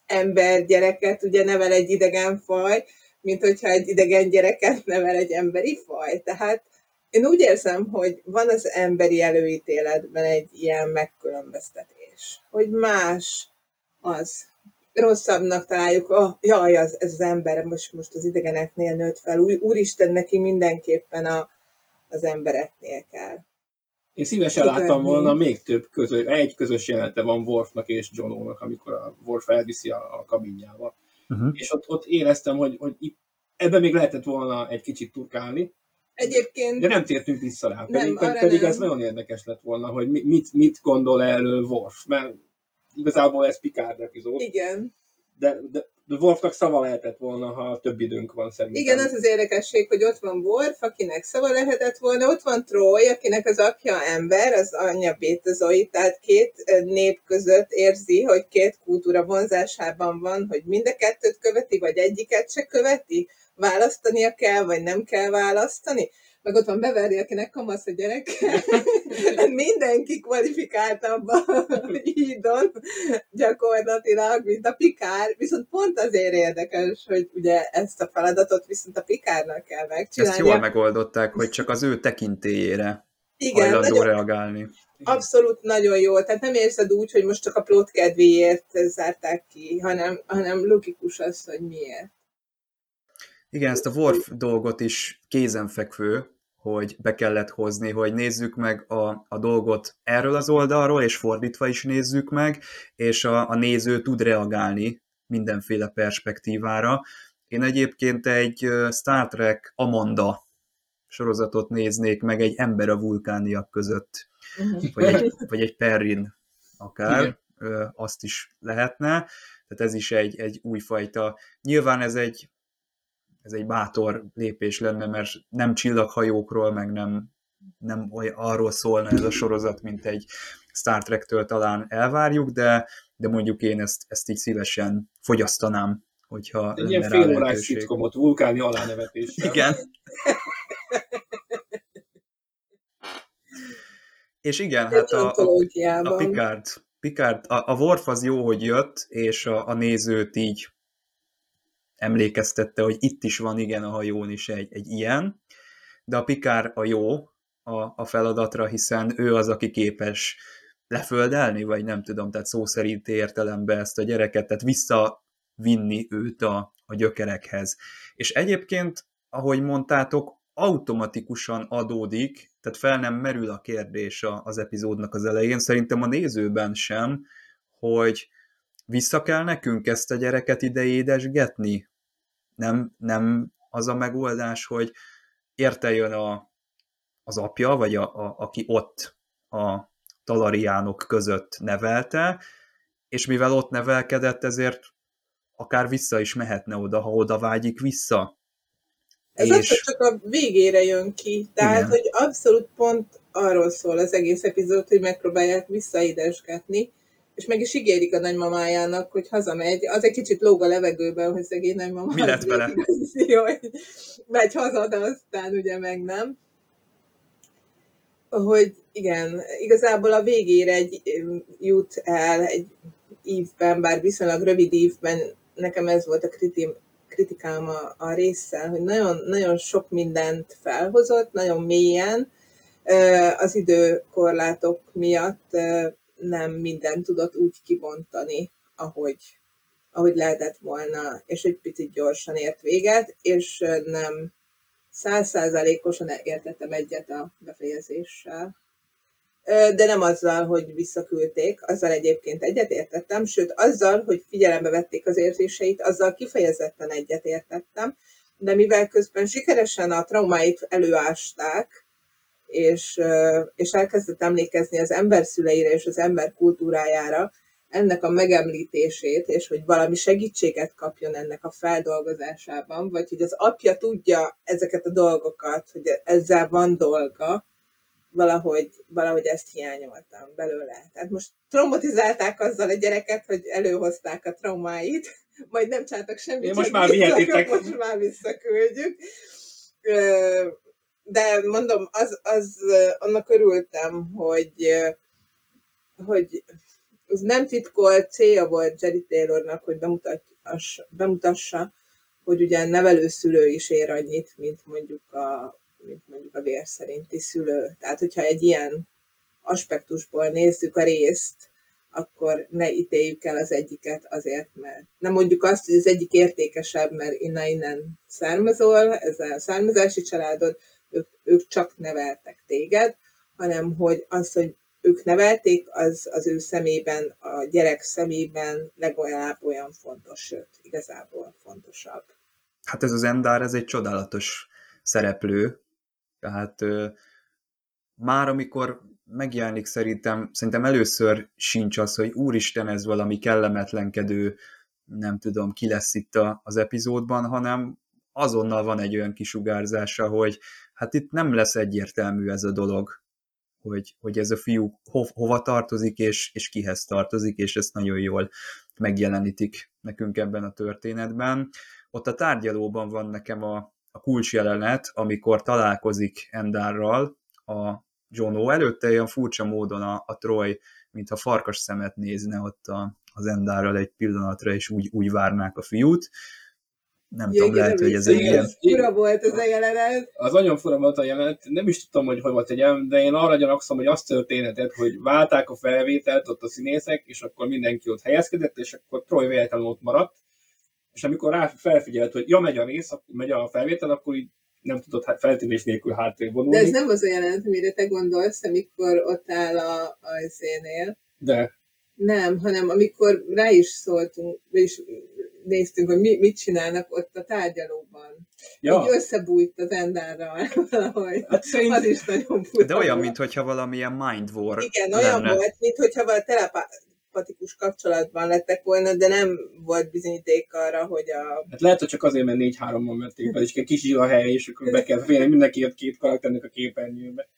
ember gyereket ugye nevel egy idegen faj, mint hogyha egy idegen gyereket nevel egy emberi faj. Tehát én úgy érzem, hogy van az emberi előítéletben egy ilyen megkülönböztetés, hogy más az. Rosszabbnak találjuk, oh, jaj, az, ez az ember most, most az idegeneknél nőtt fel, Úr, úristen, neki mindenképpen a, az embereknél kell. Én szívesen láttam volna még több közös, egy közös jelenete van Worfnak és Johnónak, amikor a Worf elviszi a, a kabinjába Uh-huh. És ott, ott éreztem, hogy, hogy itt, ebben még lehetett volna egy kicsit turkálni. Egyébként... De nem tértünk vissza rá. Pedig, nem, pedig nem. ez nagyon érdekes lett volna, hogy mit, mit gondol erről Worf, mert igazából ez Picard epizód. Igen. De, de de Wolfnak szava lehetett volna, ha több időnk van szerintem. Igen, az az érdekesség, hogy ott van Worf, akinek szava lehetett volna, ott van Troy, akinek az apja ember, az anyja Bétezoi, tehát két nép között érzi, hogy két kultúra vonzásában van, hogy mind a kettőt követi, vagy egyiket se követi, választania kell, vagy nem kell választani meg ott van Beverly, akinek kamasz a gyereke. Mindenki kvalifikáltabb a hídon gyakorlatilag, mint a Pikár, viszont pont azért érdekes, hogy ugye ezt a feladatot viszont a Pikárnak kell megcsinálni. Ezt jól megoldották, hogy csak az ő tekintélyére igen, hajlandó nagyon, reagálni. Abszolút nagyon jó. Tehát nem érzed úgy, hogy most csak a plot kedvéért zárták ki, hanem, hanem logikus az, hogy miért. Igen, ezt a Worf dolgot is kézenfekvő, hogy be kellett hozni, hogy nézzük meg a, a dolgot erről az oldalról, és fordítva is nézzük meg, és a, a néző tud reagálni mindenféle perspektívára. Én egyébként egy Star Trek Amanda sorozatot néznék meg egy ember a vulkániak között, uh-huh. vagy, egy, vagy egy Perrin akár, Igen. azt is lehetne, Tehát ez is egy, egy újfajta, nyilván ez egy, ez egy bátor lépés lenne, mert nem csillaghajókról, meg nem, nem olyan, arról szólna ez a sorozat, mint egy Star Trek-től talán elvárjuk, de, de mondjuk én ezt, ezt így szívesen fogyasztanám, hogyha Egy ilyen fél órás szitkomot vulkáni alánevetéssel. Igen. És igen, hát a, a, a Picard, Picard a, a Worf az jó, hogy jött, és a, a nézőt így emlékeztette, hogy itt is van, igen, a hajón is egy, egy ilyen, de a Picard a jó a, a feladatra, hiszen ő az, aki képes leföldelni, vagy nem tudom, tehát szó szerint értelembe ezt a gyereket, tehát visszavinni őt a, a gyökerekhez. És egyébként, ahogy mondtátok, automatikusan adódik, tehát fel nem merül a kérdés az epizódnak az elején, szerintem a nézőben sem, hogy vissza kell nekünk ezt a gyereket ide édesgetni. Nem, nem az a megoldás, hogy érte jön a, az apja, vagy a, a, aki ott a talariánok között nevelte, és mivel ott nevelkedett, ezért akár vissza is mehetne oda, ha oda vágyik vissza. Ez és... csak a végére jön ki. Tehát, Igen. hogy abszolút pont arról szól az egész epizód, hogy megpróbálják visszaidesgetni, és meg is ígérik a nagymamájának, hogy hazamegy. Az egy kicsit lóg a levegőben, hogy szegény nagymama. Mi lett vele? Jó, megy haza, de aztán ugye meg nem. Hogy igen, igazából a végére egy jut el egy ívben, bár viszonylag rövid ívben, nekem ez volt a kritim, kritikám a, a résszel, hogy nagyon, nagyon sok mindent felhozott, nagyon mélyen, az időkorlátok miatt nem mindent tudott úgy kibontani, ahogy, ahogy lehetett volna, és egy picit gyorsan ért véget, és nem százszázalékosan értettem egyet a befejezéssel. De nem azzal, hogy visszaküldték, azzal egyébként egyetértettem, sőt azzal, hogy figyelembe vették az érzéseit, azzal kifejezetten egyetértettem, de mivel közben sikeresen a traumáit előásták, és, és elkezdett emlékezni az ember szüleire és az ember kultúrájára, ennek a megemlítését, és hogy valami segítséget kapjon ennek a feldolgozásában, vagy hogy az apja tudja ezeket a dolgokat, hogy ezzel van dolga, valahogy, valahogy ezt hiányoltam belőle. Tehát most traumatizálták azzal a gyereket, hogy előhozták a traumáit, majd nem csináltak semmit. Én most már vihetitek. Most már visszaküldjük. De mondom, az, az annak örültem, hogy, hogy az nem titkolt célja volt Jerry Taylornak, hogy bemutassa, bemutassa, hogy ugye nevelőszülő is ér annyit, mint mondjuk a mint mondjuk a vér szerinti szülő. Tehát, hogyha egy ilyen aspektusból nézzük a részt, akkor ne ítéljük el az egyiket azért, mert nem mondjuk azt, hogy az egyik értékesebb, mert innen-innen származol, ez a származási családod, ők, ők csak neveltek téged, hanem hogy az, hogy ők nevelték, az az ő szemében, a gyerek szemében legalább olyan fontos, sőt, igazából fontosabb. Hát ez az Endár, ez egy csodálatos szereplő, tehát már amikor megjelenik szerintem, szerintem először sincs az, hogy úristen, ez valami kellemetlenkedő, nem tudom, ki lesz itt a, az epizódban, hanem azonnal van egy olyan kisugárzása, hogy hát itt nem lesz egyértelmű ez a dolog, hogy, hogy ez a fiú ho, hova tartozik, és, és kihez tartozik, és ezt nagyon jól megjelenítik nekünk ebben a történetben. Ott a tárgyalóban van nekem a, a kulcsjelenet, amikor találkozik Endárral a Jono előtte ilyen furcsa módon a, a Troy, mintha farkas szemet nézne ott a, az Endárral egy pillanatra, és úgy, úgy várnák a fiút. Nem Jé, tudom, lehet, hogy ez egy ilyen... Fura volt ez a jelenet. Az nagyon fura volt a jelenet, nem is tudtam, hogy hova tegyem, de én arra gyanakszom, hogy azt történetet, hogy válták a felvételt ott a színészek, és akkor mindenki ott helyezkedett, és akkor Troy véletlenül ott maradt, és amikor rá felfigyelt, hogy ja, megy a rész, akkor megy a felvétel, akkor így nem tudott feltűnés nélkül hátrébb vonulni. De ez nem az a jelenet, amire te gondolsz, amikor ott áll a, a szénél. De. Nem, hanem amikor rá is szóltunk, és néztünk, hogy mi, mit csinálnak ott a tárgyalóban. Ja. Így összebújt az endárral valahogy. Hát szerint... Az is nagyon fura. De olyan, mintha valamilyen mind war Igen, lenne. olyan volt, mintha valami telepá empatikus kapcsolatban lettek volna, de nem volt bizonyíték arra, hogy a... Hát lehet, hogy csak azért, mert négy hárommal vették fel, és egy kis a hely, és akkor be kell félni mindenki két karakternek a képernyőbe.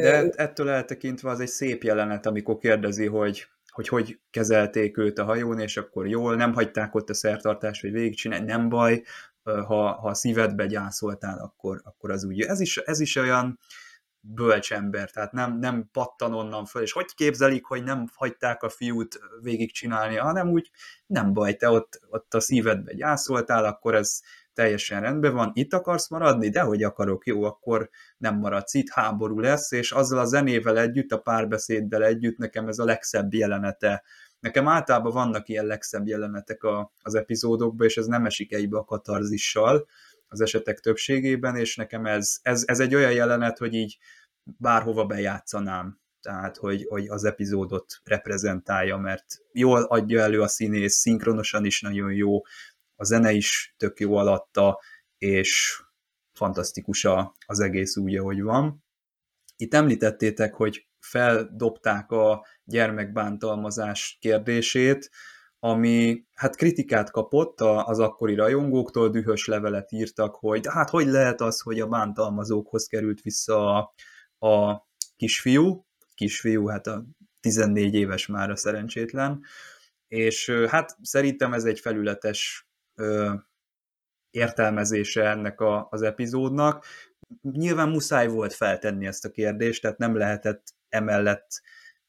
De ettől eltekintve az egy szép jelenet, amikor kérdezi, hogy hogy hogy kezelték őt a hajón, és akkor jól, nem hagyták ott a szertartást, hogy végigcsinálni, nem baj, ha, ha a szívedbe gyászoltál, akkor, akkor az úgy. Ez is, ez is olyan bölcs ember, tehát nem, nem pattan onnan föl, és hogy képzelik, hogy nem hagyták a fiút végigcsinálni, hanem úgy nem baj, te ott, ott a szívedbe gyászoltál, akkor ez teljesen rendben van, itt akarsz maradni, de hogy akarok, jó, akkor nem maradsz itt, háború lesz, és azzal a zenével együtt, a párbeszéddel együtt nekem ez a legszebb jelenete. Nekem általában vannak ilyen legszebb jelenetek a, az epizódokban, és ez nem esik egybe a katarzissal az esetek többségében, és nekem ez, ez, ez egy olyan jelenet, hogy így bárhova bejátszanám, tehát hogy, hogy az epizódot reprezentálja, mert jól adja elő a színész, szinkronosan is nagyon jó, a zene is tök jó alatta, és fantasztikus az egész úgy, ahogy van. Itt említettétek, hogy feldobták a gyermekbántalmazás kérdését, ami hát kritikát kapott az akkori rajongóktól, dühös levelet írtak, hogy hát hogy lehet az, hogy a bántalmazókhoz került vissza a, a kisfiú, kisfiú, hát a 14 éves már a szerencsétlen, és hát szerintem ez egy felületes ö, értelmezése ennek a, az epizódnak. Nyilván muszáj volt feltenni ezt a kérdést, tehát nem lehetett emellett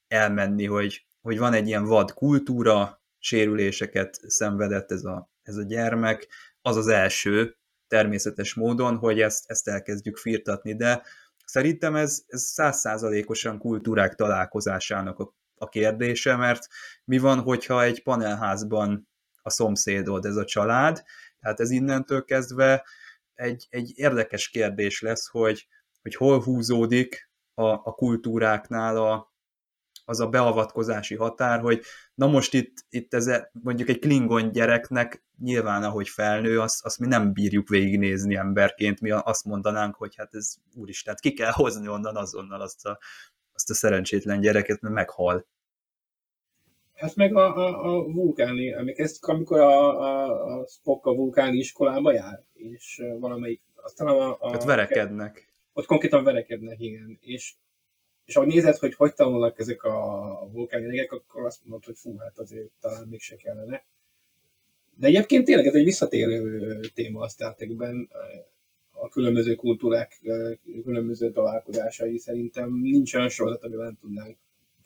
elmenni, hogy, hogy van egy ilyen vad kultúra, sérüléseket szenvedett ez a, ez a gyermek. Az az első természetes módon, hogy ezt, ezt elkezdjük firtatni, de szerintem ez százszázalékosan kultúrák találkozásának a, a kérdése, mert mi van, hogyha egy panelházban a szomszédod, ez a család. Tehát ez innentől kezdve egy, egy érdekes kérdés lesz, hogy, hogy hol húzódik a, a kultúráknál a, az a beavatkozási határ, hogy na most itt, itt ez mondjuk egy klingon gyereknek nyilván ahogy felnő, azt, azt mi nem bírjuk végignézni emberként, mi azt mondanánk, hogy hát ez úristen, ki kell hozni onnan azonnal azt a, azt a szerencsétlen gyereket, mert meghal. Hát meg a, a, a vulkáni, emlékeztek, amikor a, a, a Spock a vulkáni iskolába jár, és valamelyik, aztán a... a ott verekednek. Ott konkrétan verekednek, igen. És, és ahogy nézed, hogy hogy tanulnak ezek a vulkáni lények, akkor azt mondod, hogy fú, hát azért talán mégse kellene. De egyébként tényleg ez egy visszatérő téma a Star a különböző kultúrák különböző találkozásai szerintem nincs olyan sorozat, amivel nem tudnánk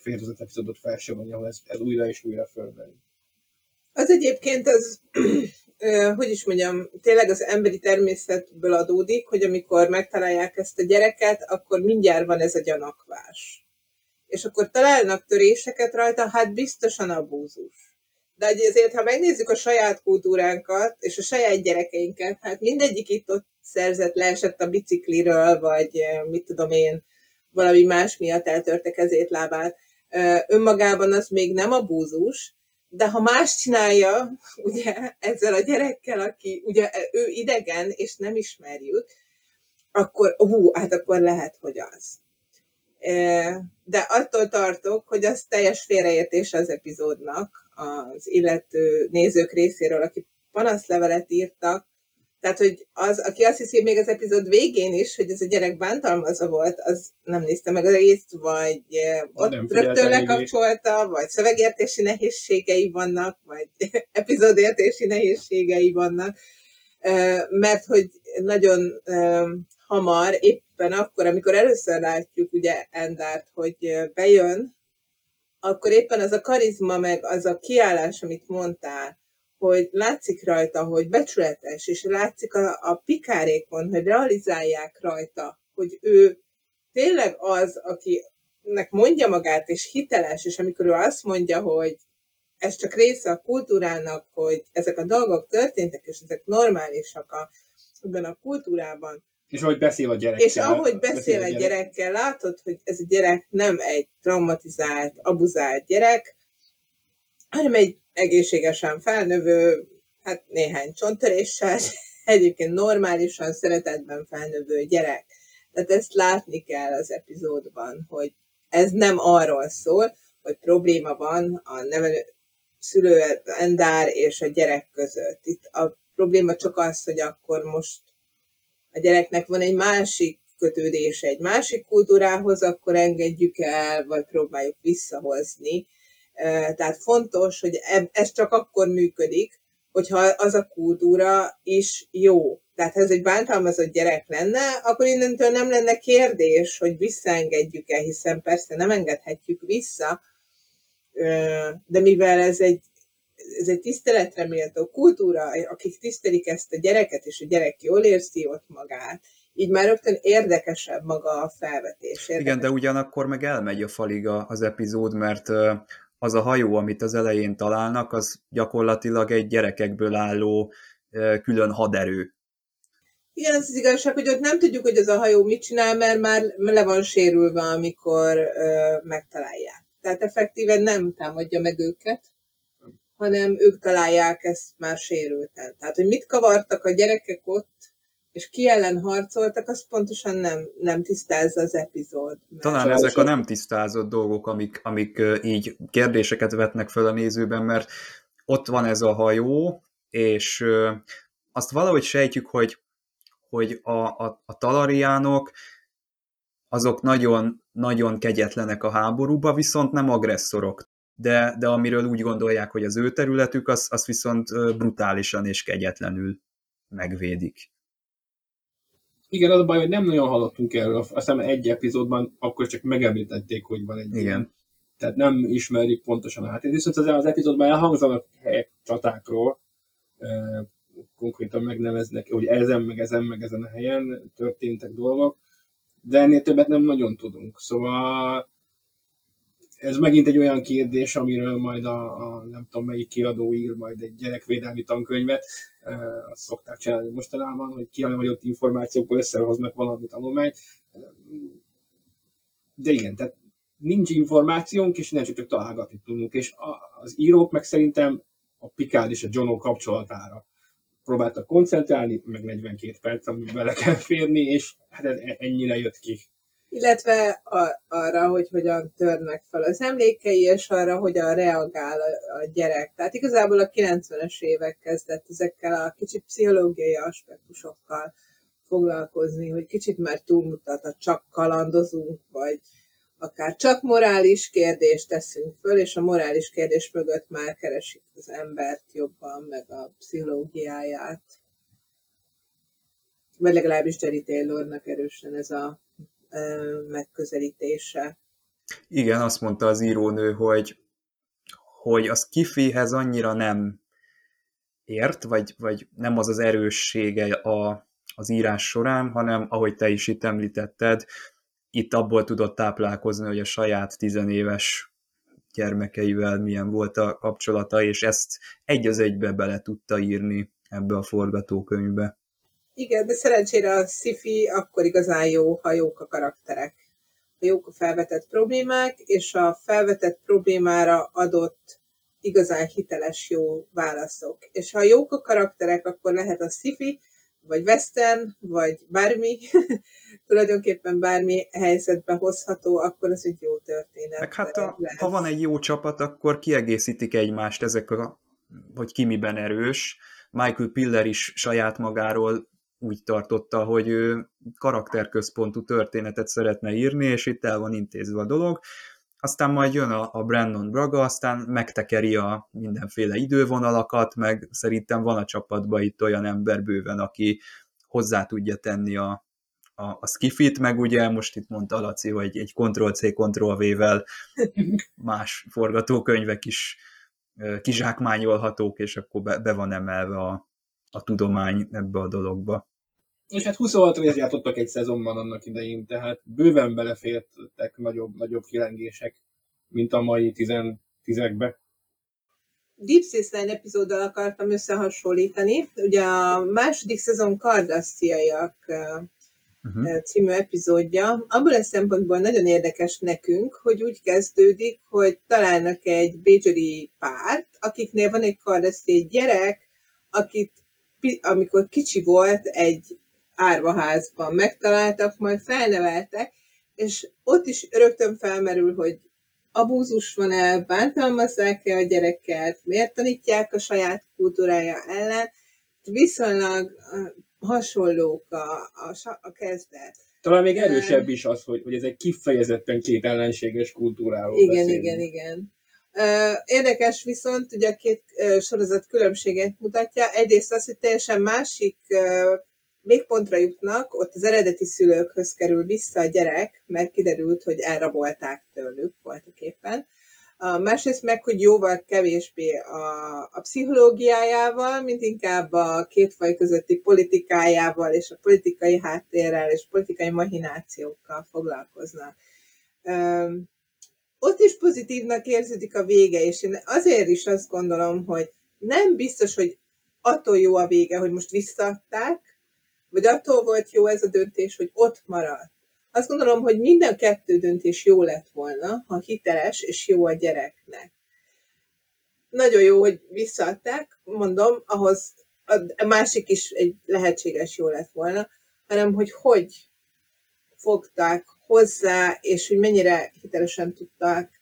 félrezett epizódot felsorolni, ahol ez, ez újra és újra fölmerül. Az egyébként az, hogy is mondjam, tényleg az emberi természetből adódik, hogy amikor megtalálják ezt a gyereket, akkor mindjárt van ez a gyanakvás. És akkor találnak töréseket rajta, hát biztosan abúzus. De azért, ha megnézzük a saját kultúránkat, és a saját gyerekeinket, hát mindegyik itt ott szerzett, leesett a bicikliről, vagy mit tudom én, valami más miatt eltörte kezét, lábát önmagában az még nem a búzus, de ha más csinálja, ugye ezzel a gyerekkel, aki ugye ő idegen, és nem ismerjük, akkor hú, hát akkor lehet, hogy az. De attól tartok, hogy az teljes félreértés az epizódnak az illető nézők részéről, akik panaszlevelet írtak, tehát, hogy az, aki azt hiszi még az epizód végén is, hogy ez a gyerek bántalmazva volt, az nem nézte meg az egész, vagy eh, ott nem rögtön lekapcsolta, vagy szövegértési nehézségei vannak, vagy epizódértési nehézségei vannak, mert hogy nagyon hamar, éppen akkor, amikor először látjuk ugye Endárt, hogy bejön, akkor éppen az a karizma, meg az a kiállás, amit mondtál, hogy látszik rajta, hogy becsületes, és látszik a, a pikárékon, hogy realizálják rajta, hogy ő tényleg az, akinek mondja magát, és hiteles, és amikor ő azt mondja, hogy ez csak része a kultúrának, hogy ezek a dolgok történtek, és ezek normálisak a, ebben a kultúrában. És ahogy beszél a gyerekkel. És ahogy beszél, beszél a gyerekkel, látod, hogy ez a gyerek nem egy traumatizált, abuzált gyerek, hanem egy egészségesen felnövő, hát néhány csontöréssel, egyébként normálisan szeretetben felnövő gyerek. Tehát ezt látni kell az epizódban, hogy ez nem arról szól, hogy probléma van a nevelő szülő endár és a gyerek között. Itt a probléma csak az, hogy akkor most a gyereknek van egy másik kötődése egy másik kultúrához, akkor engedjük el, vagy próbáljuk visszahozni. Tehát fontos, hogy ez csak akkor működik, hogyha az a kultúra is jó. Tehát ha ez egy bántalmazott gyerek lenne, akkor innentől nem lenne kérdés, hogy visszaengedjük-e, hiszen persze nem engedhetjük vissza, de mivel ez egy, ez egy tiszteletre méltó kultúra, akik tisztelik ezt a gyereket, és a gyerek jól érzi ott magát, így már rögtön érdekesebb maga a felvetés. Érdekes. Igen, de ugyanakkor meg elmegy a falig az epizód, mert az a hajó, amit az elején találnak, az gyakorlatilag egy gyerekekből álló külön haderő. Igen, az az igazság, hogy ott nem tudjuk, hogy ez a hajó mit csinál, mert már le van sérülve, amikor ö, megtalálják. Tehát effektíven nem támadja meg őket, hanem ők találják ezt már sérülten. Tehát, hogy mit kavartak a gyerekek ott, és ki ellen harcoltak, az pontosan nem, nem tisztázza az epizód. Talán ezek a nem tisztázott dolgok, amik, amik így kérdéseket vetnek föl a nézőben, mert ott van ez a hajó, és azt valahogy sejtjük, hogy, hogy a, a, a talariánok azok nagyon, nagyon kegyetlenek a háborúba, viszont nem agresszorok. De, de amiről úgy gondolják, hogy az ő területük, az, az viszont brutálisan és kegyetlenül megvédik. Igen, az a baj, hogy nem nagyon hallottunk erről. Aztán egy epizódban akkor csak megemlítették, hogy van egy Igen. ilyen. Tehát nem ismerik pontosan a háttérét. Viszont az, az epizódban elhangzanak helyek, csatákról, konkrétan megneveznek, hogy ezen, meg ezen, meg ezen a helyen történtek dolgok, de ennél többet nem nagyon tudunk. Szóval ez megint egy olyan kérdés, amiről majd a, a nem tudom melyik kiadó ír majd egy gyerekvédelmi tankönyvet, e, azt szokták csinálni mostanában, hogy kialakult információkkal összehoznak valami tanulmányt. De igen, tehát nincs információnk, és nem csak, találgatni tudunk, és az írók meg szerintem a Picard és a Jono kapcsolatára próbáltak koncentrálni, meg 42 perc, amiben bele kell férni, és hát ez ennyire jött ki illetve a, arra, hogy hogyan törnek fel az emlékei, és arra, hogyan reagál a, a gyerek. Tehát igazából a 90-es évek kezdett ezekkel a kicsit pszichológiai aspektusokkal foglalkozni, hogy kicsit már túlmutat a csak kalandozunk, vagy akár csak morális kérdést teszünk föl, és a morális kérdés mögött már keresik az embert jobban, meg a pszichológiáját. Vagy legalábbis Jerry Taylornak erősen ez a megközelítése. Igen, azt mondta az írónő, hogy, hogy az kifihez annyira nem ért, vagy, vagy nem az az erőssége a, az írás során, hanem ahogy te is itt említetted, itt abból tudott táplálkozni, hogy a saját tizenéves gyermekeivel milyen volt a kapcsolata, és ezt egy az egybe bele tudta írni ebbe a forgatókönyvbe. Igen, de szerencsére a sci akkor igazán jó, ha jók a karakterek. Ha jók a felvetett problémák, és a felvetett problémára adott igazán hiteles jó válaszok. És ha jók a karakterek, akkor lehet a sci vagy western, vagy bármi, tulajdonképpen bármi helyzetbe hozható, akkor az egy jó történet. Meg hát a, ha van egy jó csapat, akkor kiegészítik egymást ezek a, hogy ki miben erős. Michael Piller is saját magáról úgy tartotta, hogy ő karakterközpontú történetet szeretne írni, és itt el van intézve a dolog. Aztán majd jön a, a Brandon Braga, aztán megtekeri a mindenféle idővonalakat, meg szerintem van a csapatban itt olyan ember bőven, aki hozzá tudja tenni a, a, a skifit, meg ugye most itt mondta Laci, hogy egy Ctrl-C, Ctrl-V-vel más forgatókönyvek is kizsákmányolhatók, és akkor be, be van emelve a, a tudomány ebbe a dologba. És hát 26 részt játszottak egy szezonban annak idején, tehát bőven belefértek nagyobb, nagyobb kilengések, mint a mai tizen, tizekbe. Deep Space Nine epizóddal akartam összehasonlítani. Ugye a második szezon Kardasziaiak uh-huh. című epizódja. Abból a szempontból nagyon érdekes nekünk, hogy úgy kezdődik, hogy találnak egy Bajori párt, akiknél van egy Kardaszi gyerek, akit amikor kicsi volt, egy árvaházban megtaláltak, majd felneveltek, és ott is rögtön felmerül, hogy abúzus van-e, bántalmazzák-e a gyereket, miért tanítják a saját kultúrája ellen. Viszonylag hasonlók a, a, a kezdet. Talán még erősebb is az, hogy, hogy ez egy kifejezetten két ellenséges kultúráról Igen, beszélünk. igen, igen. Érdekes viszont, ugye a két sorozat különbséget mutatja. Egyrészt az, hogy teljesen másik végpontra jutnak, ott az eredeti szülőkhöz kerül vissza a gyerek, mert kiderült, hogy elrabolták tőlük voltak éppen. A másrészt meg, hogy jóval kevésbé a, a pszichológiájával, mint inkább a két faj közötti politikájával és a politikai háttérrel és politikai mahinációkkal foglalkoznak. Üm, ott is pozitívnak érződik a vége, és én azért is azt gondolom, hogy nem biztos, hogy attól jó a vége, hogy most visszaadták, vagy attól volt jó ez a döntés, hogy ott maradt. Azt gondolom, hogy minden kettő döntés jó lett volna, ha hiteles és jó a gyereknek. Nagyon jó, hogy visszaadták, mondom, ahhoz a másik is egy lehetséges jó lett volna, hanem hogy hogy fogták hozzá, és hogy mennyire hitelesen tudták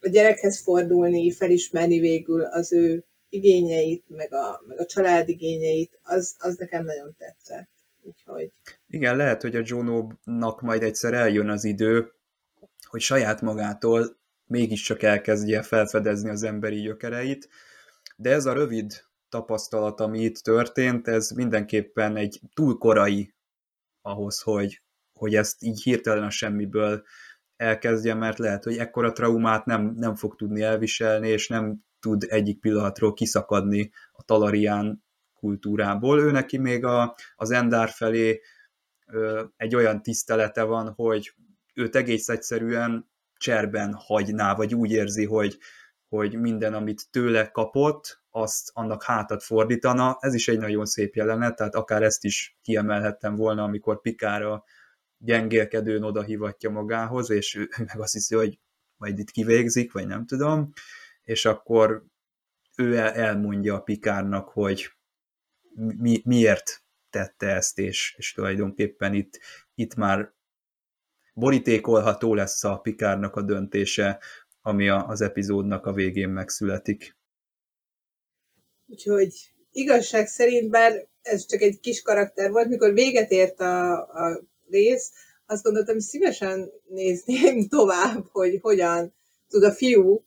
a gyerekhez fordulni, felismerni végül az ő igényeit, meg a, meg a család igényeit, az, az nekem nagyon tetszett. Úgyhogy... Igen, lehet, hogy a Juno-nak majd egyszer eljön az idő, hogy saját magától mégiscsak elkezdje felfedezni az emberi gyökereit, de ez a rövid tapasztalat, ami itt történt, ez mindenképpen egy túl korai ahhoz, hogy, hogy ezt így hirtelen a semmiből elkezdje, mert lehet, hogy ekkora traumát nem, nem fog tudni elviselni, és nem tud egyik pillanatról kiszakadni a talarián kultúrából. Ő neki még a, az Endár felé ö, egy olyan tisztelete van, hogy őt egész egyszerűen cserben hagyná, vagy úgy érzi, hogy, hogy minden, amit tőle kapott, azt annak hátat fordítana. Ez is egy nagyon szép jelenet, tehát akár ezt is kiemelhettem volna, amikor Pikára gyengélkedőn oda hívatja magához, és ő meg azt hiszi, hogy majd itt kivégzik, vagy nem tudom, és akkor ő elmondja a Pikárnak, hogy mi, miért tette ezt, és, és tulajdonképpen itt, itt már borítékolható lesz a Pikárnak a döntése, ami a, az epizódnak a végén megszületik. Úgyhogy igazság szerint, bár ez csak egy kis karakter volt, mikor véget ért a, a rész, azt gondoltam, hogy szívesen nézném tovább, hogy hogyan tud a fiú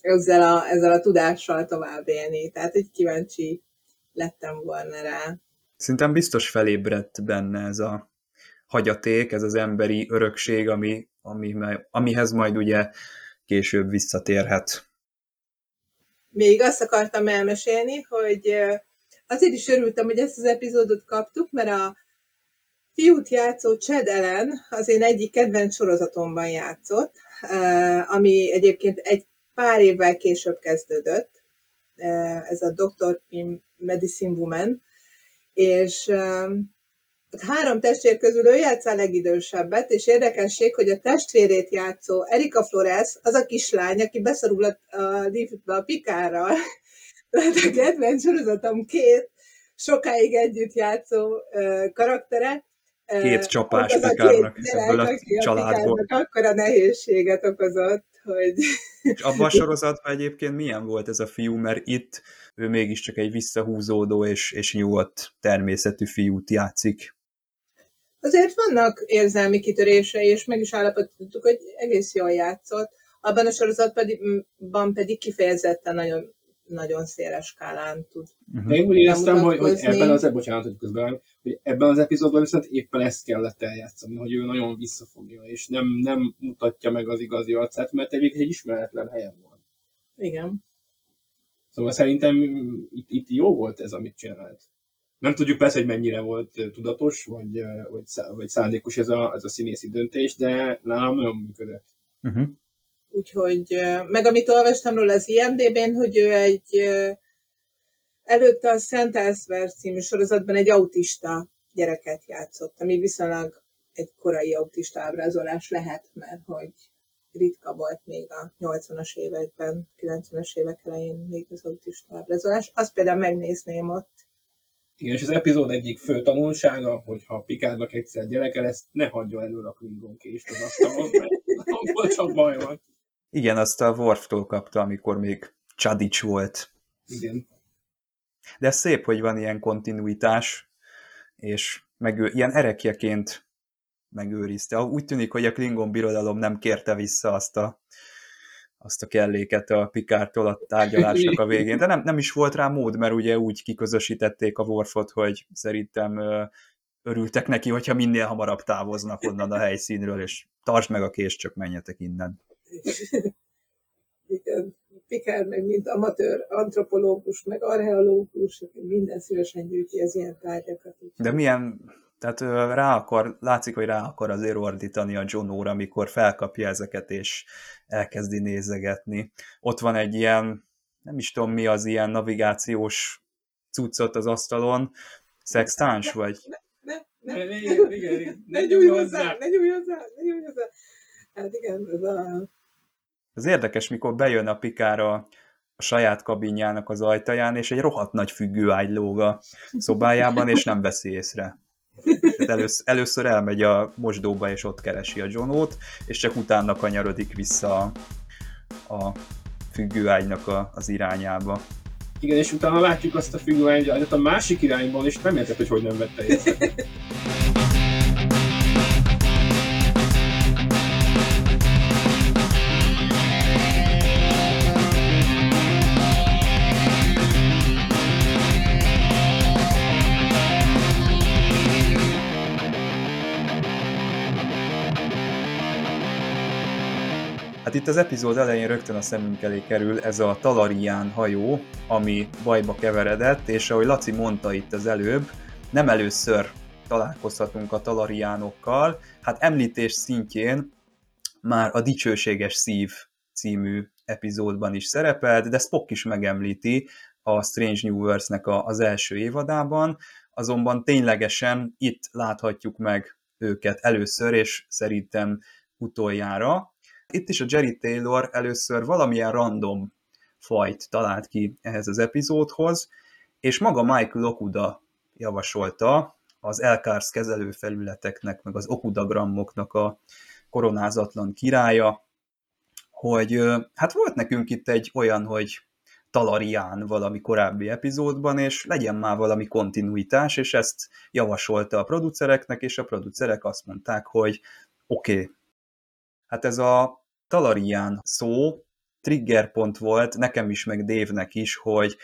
ezzel a, ezzel a tudással tovább élni. Tehát egy kíváncsi lettem volna rá. Szerintem biztos felébredt benne ez a hagyaték, ez az emberi örökség, ami, ami, amihez majd ugye később visszatérhet. Még azt akartam elmesélni, hogy azért is örültem, hogy ezt az epizódot kaptuk, mert a fiút játszó Chad Ellen az én egyik kedvenc sorozatomban játszott, ami egyébként egy pár évvel később kezdődött, ez a Dr. Pim Medicine Woman, és három testvér közül ő játsza a legidősebbet, és érdekesség, hogy a testvérét játszó Erika Flores az a kislány, aki beszorul a, a liftbe a pikárral. Tehát a kedvenc sorozatom két sokáig együtt játszó karaktere. Két csapás pikárnak ebből a családból. Akkor a nehézséget okozott, hogy... És abban a sorozatban egyébként milyen volt ez a fiú, mert itt ő mégiscsak egy visszahúzódó és, és nyugodt természetű fiút játszik. Azért vannak érzelmi kitörései, és meg is állapítottuk, hogy egész jól játszott. Abban a sorozatban pedig kifejezetten nagyon, nagyon széles skálán tud. Uh-huh. Én úgy éreztem, hogy, hogy ebben az, bocsánat, hogy közben, hogy ebben az epizódban viszont éppen ezt kellett eljátszani, hogy ő nagyon visszafogja, és nem, nem mutatja meg az igazi arcát, mert egyébként egy ismeretlen helyen van. Igen. Szóval szerintem itt, itt jó volt ez, amit csinált. Nem tudjuk persze, hogy mennyire volt tudatos, vagy, vagy, vagy szándékos ez a, ez a színészi döntés, de nálam nagyon működött. Uh-huh. Úgyhogy, meg amit olvastam róla az IMDB-n, hogy ő egy előtte a Szent Elsver című sorozatban egy autista gyereket játszott, ami viszonylag egy korai autista ábrázolás lehet, mert hogy ritka volt még a 80-as években, 90-es évek elején még az autista ábrázolás. Azt például megnézném ott. Igen, és az epizód egyik fő tanulsága, hogy ha Pikádnak egyszer gyereke lesz, ne hagyja elő a Klingon kést az asztalon, mert abból csak baj van. Igen, azt a Worftól kapta, amikor még Csadics volt. Igen. De ez szép, hogy van ilyen kontinuitás, és meg ilyen erekjeként megőrizte. Úgy tűnik, hogy a Klingon birodalom nem kérte vissza azt a, azt a kelléket a Pikártól a tárgyalásnak a végén, de nem, nem is volt rá mód, mert ugye úgy kiközösítették a Worfot, hogy szerintem örültek neki, hogyha minél hamarabb távoznak onnan a helyszínről, és tartsd meg a kést, csak menjetek innen. Igen. Pikár meg mint amatőr antropológus, meg archeológus, minden szívesen gyűjti az ilyen tárgyakat. De milyen, tehát rá akar, látszik, hogy rá akar azért ordítani a John Óra, amikor felkapja ezeket, és elkezdi nézegetni. Ott van egy ilyen, nem is tudom mi az ilyen navigációs cuccot az asztalon, szextáns vagy? Ne, ne, Ne, ne, igen, igen, igen. ne nyújj hozzá, ne nyújj hozzá, ne nyújj hozzá. Hát igen, ez a... Ez érdekes, mikor bejön a pikára a saját kabinjának az ajtaján, és egy rohadt nagy függőágy lóg a szobájában, és nem veszi észre. Tehát először, elmegy a mosdóba, és ott keresi a Johnót, és csak utána kanyarodik vissza a, a függőágynak a, az irányába. Igen, és utána látjuk azt a figuránygyárat a másik irányban, és nem érted, hogy hogy nem vette észre. Hát itt az epizód elején rögtön a szemünk elé kerül ez a Talarián hajó, ami bajba keveredett, és ahogy Laci mondta itt az előbb, nem először találkozhatunk a Talariánokkal, hát említés szintjén már a Dicsőséges Szív című epizódban is szerepelt, de Spock is megemlíti a Strange New Worlds-nek az első évadában, azonban ténylegesen itt láthatjuk meg őket először, és szerintem utoljára. Itt is a Jerry Taylor először valamilyen random fajt talált ki ehhez az epizódhoz, és maga Michael Okuda javasolta az Elkars kezelőfelületeknek, meg az okudagrammoknak a koronázatlan királya, hogy hát volt nekünk itt egy olyan, hogy Talarián valami korábbi epizódban, és legyen már valami kontinuitás, és ezt javasolta a producereknek, és a producerek azt mondták, hogy oké, okay. hát ez a Talarián szó triggerpont volt nekem is, meg Dévnek is, hogy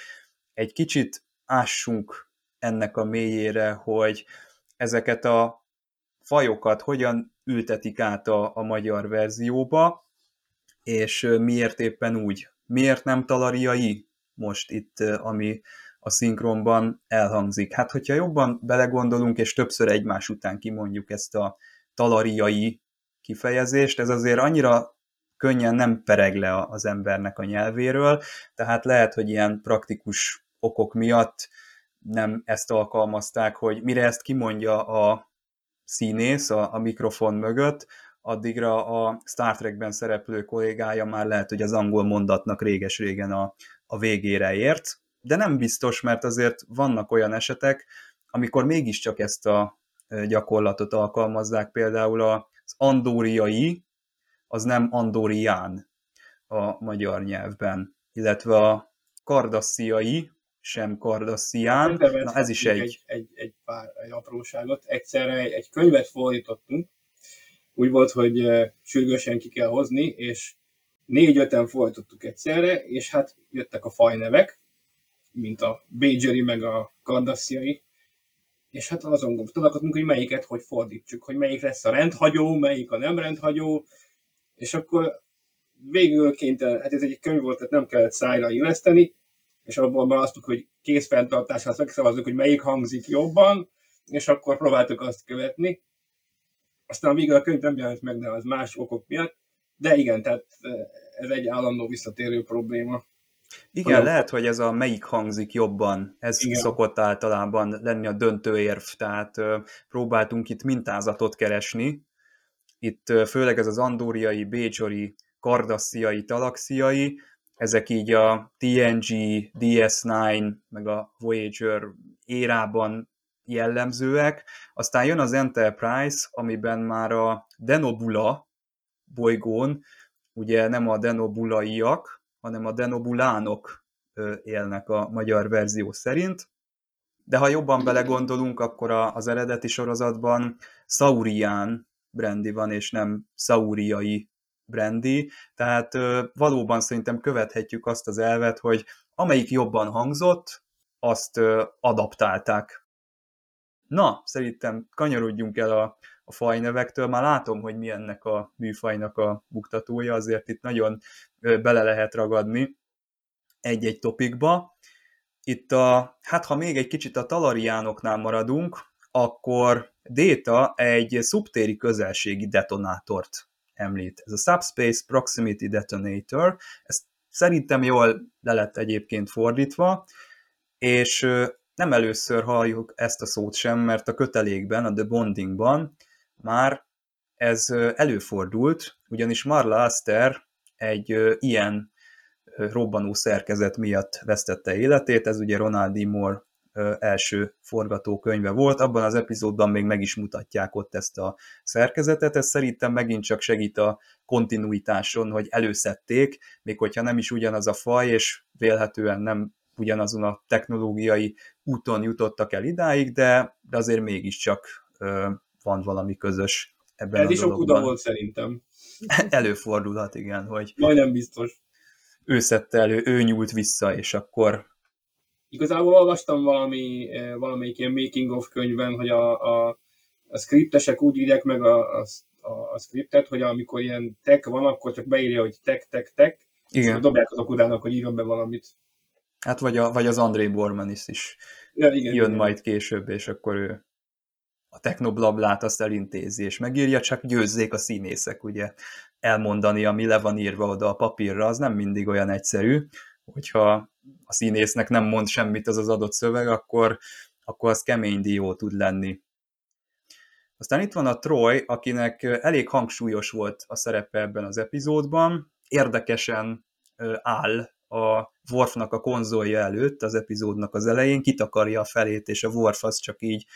egy kicsit ássunk ennek a mélyére, hogy ezeket a fajokat hogyan ültetik át a, a magyar verzióba, és miért éppen úgy. Miért nem talariai most itt, ami a szinkronban elhangzik. Hát, hogyha jobban belegondolunk, és többször egymás után kimondjuk ezt a talariai kifejezést, ez azért annyira könnyen nem pereg le az embernek a nyelvéről, tehát lehet, hogy ilyen praktikus okok miatt nem ezt alkalmazták, hogy mire ezt kimondja a színész a, a mikrofon mögött, addigra a Star Trekben szereplő kollégája már lehet, hogy az angol mondatnak réges-régen a, a végére ért, de nem biztos, mert azért vannak olyan esetek, amikor mégiscsak ezt a gyakorlatot alkalmazzák, például az andóriai, az nem andorián a magyar nyelvben, illetve a kardassziai, sem kardasszián, na ez is egy... Egy, egy, egy pár egy apróságot. Egyszerre egy, egy könyvet fordítottunk, úgy volt, hogy sürgősen ki kell hozni, és négy-öten folytottuk egyszerre, és hát jöttek a fajnevek, mint a Bajeri meg a Kardassziai, és hát azon gondolkodtunk, hogy melyiket hogy fordítsuk, hogy melyik lesz a rendhagyó, melyik a nem rendhagyó, és akkor végül kénytelen, hát ez egy könyv volt, tehát nem kellett szájra illeszteni, és abból választottuk, hogy készfenntartásra megszavazzuk, hogy melyik hangzik jobban, és akkor próbáltuk azt követni. Aztán végül a könyv nem jelent meg, de az más okok miatt. De igen, tehát ez egy állandó visszatérő probléma. Igen, Olyan. lehet, hogy ez a melyik hangzik jobban, ez Igen. szokott általában lenni a döntőérv, tehát próbáltunk itt mintázatot keresni, itt főleg ez az andóriai, bécsori, kardassziai, talaxiai, ezek így a TNG, DS9, meg a Voyager érában jellemzőek. Aztán jön az Enterprise, amiben már a Denobula bolygón, ugye nem a denobulaiak, hanem a denobulánok élnek a magyar verzió szerint. De ha jobban belegondolunk, akkor az eredeti sorozatban Saurian Brandy van, és nem Sauriai Brandy, tehát valóban szerintem követhetjük azt az elvet, hogy amelyik jobban hangzott, azt adaptálták. Na, szerintem kanyarodjunk el a, a fajnevektől, már látom, hogy mi ennek a műfajnak a buktatója, azért itt nagyon bele lehet ragadni egy-egy topikba. Itt a, hát ha még egy kicsit a talariánoknál maradunk, akkor Data egy szubtéri közelségi detonátort említ. Ez a Subspace Proximity Detonator, ez szerintem jól le lett egyébként fordítva, és nem először halljuk ezt a szót sem, mert a kötelékben, a The Bondingban már ez előfordult, ugyanis Marla Aster egy ilyen robbanó szerkezet miatt vesztette életét, ez ugye Ronald D. Moore első forgatókönyve volt, abban az epizódban még meg is mutatják ott ezt a szerkezetet, ez szerintem megint csak segít a kontinuitáson, hogy előszedték, még hogyha nem is ugyanaz a faj, és vélhetően nem ugyanazon a technológiai úton jutottak el idáig, de, de azért mégiscsak van valami közös ebben Ez a is okuda volt szerintem. Előfordulhat, igen, hogy Majdnem biztos. ő szedte elő, ő nyúlt vissza, és akkor Igazából olvastam valami, valamelyik ilyen making of könyvben, hogy a, a, a skriptesek úgy írják meg a, a, a, skriptet, hogy amikor ilyen tech van, akkor csak beírja, hogy tech, tech, tech, igen. és dobják az okudának, hogy írjon be valamit. Hát vagy, a, vagy az André Borman is, is Ja, igen, jön igen. majd később, és akkor ő a technoblablát azt elintézi, és megírja, csak győzzék a színészek, ugye, elmondani, ami le van írva oda a papírra, az nem mindig olyan egyszerű, hogyha a színésznek nem mond semmit az az adott szöveg, akkor, akkor az kemény dió tud lenni. Aztán itt van a Troy, akinek elég hangsúlyos volt a szerepe ebben az epizódban, érdekesen áll a Worfnak a konzolja előtt az epizódnak az elején, kitakarja a felét, és a Worf az csak így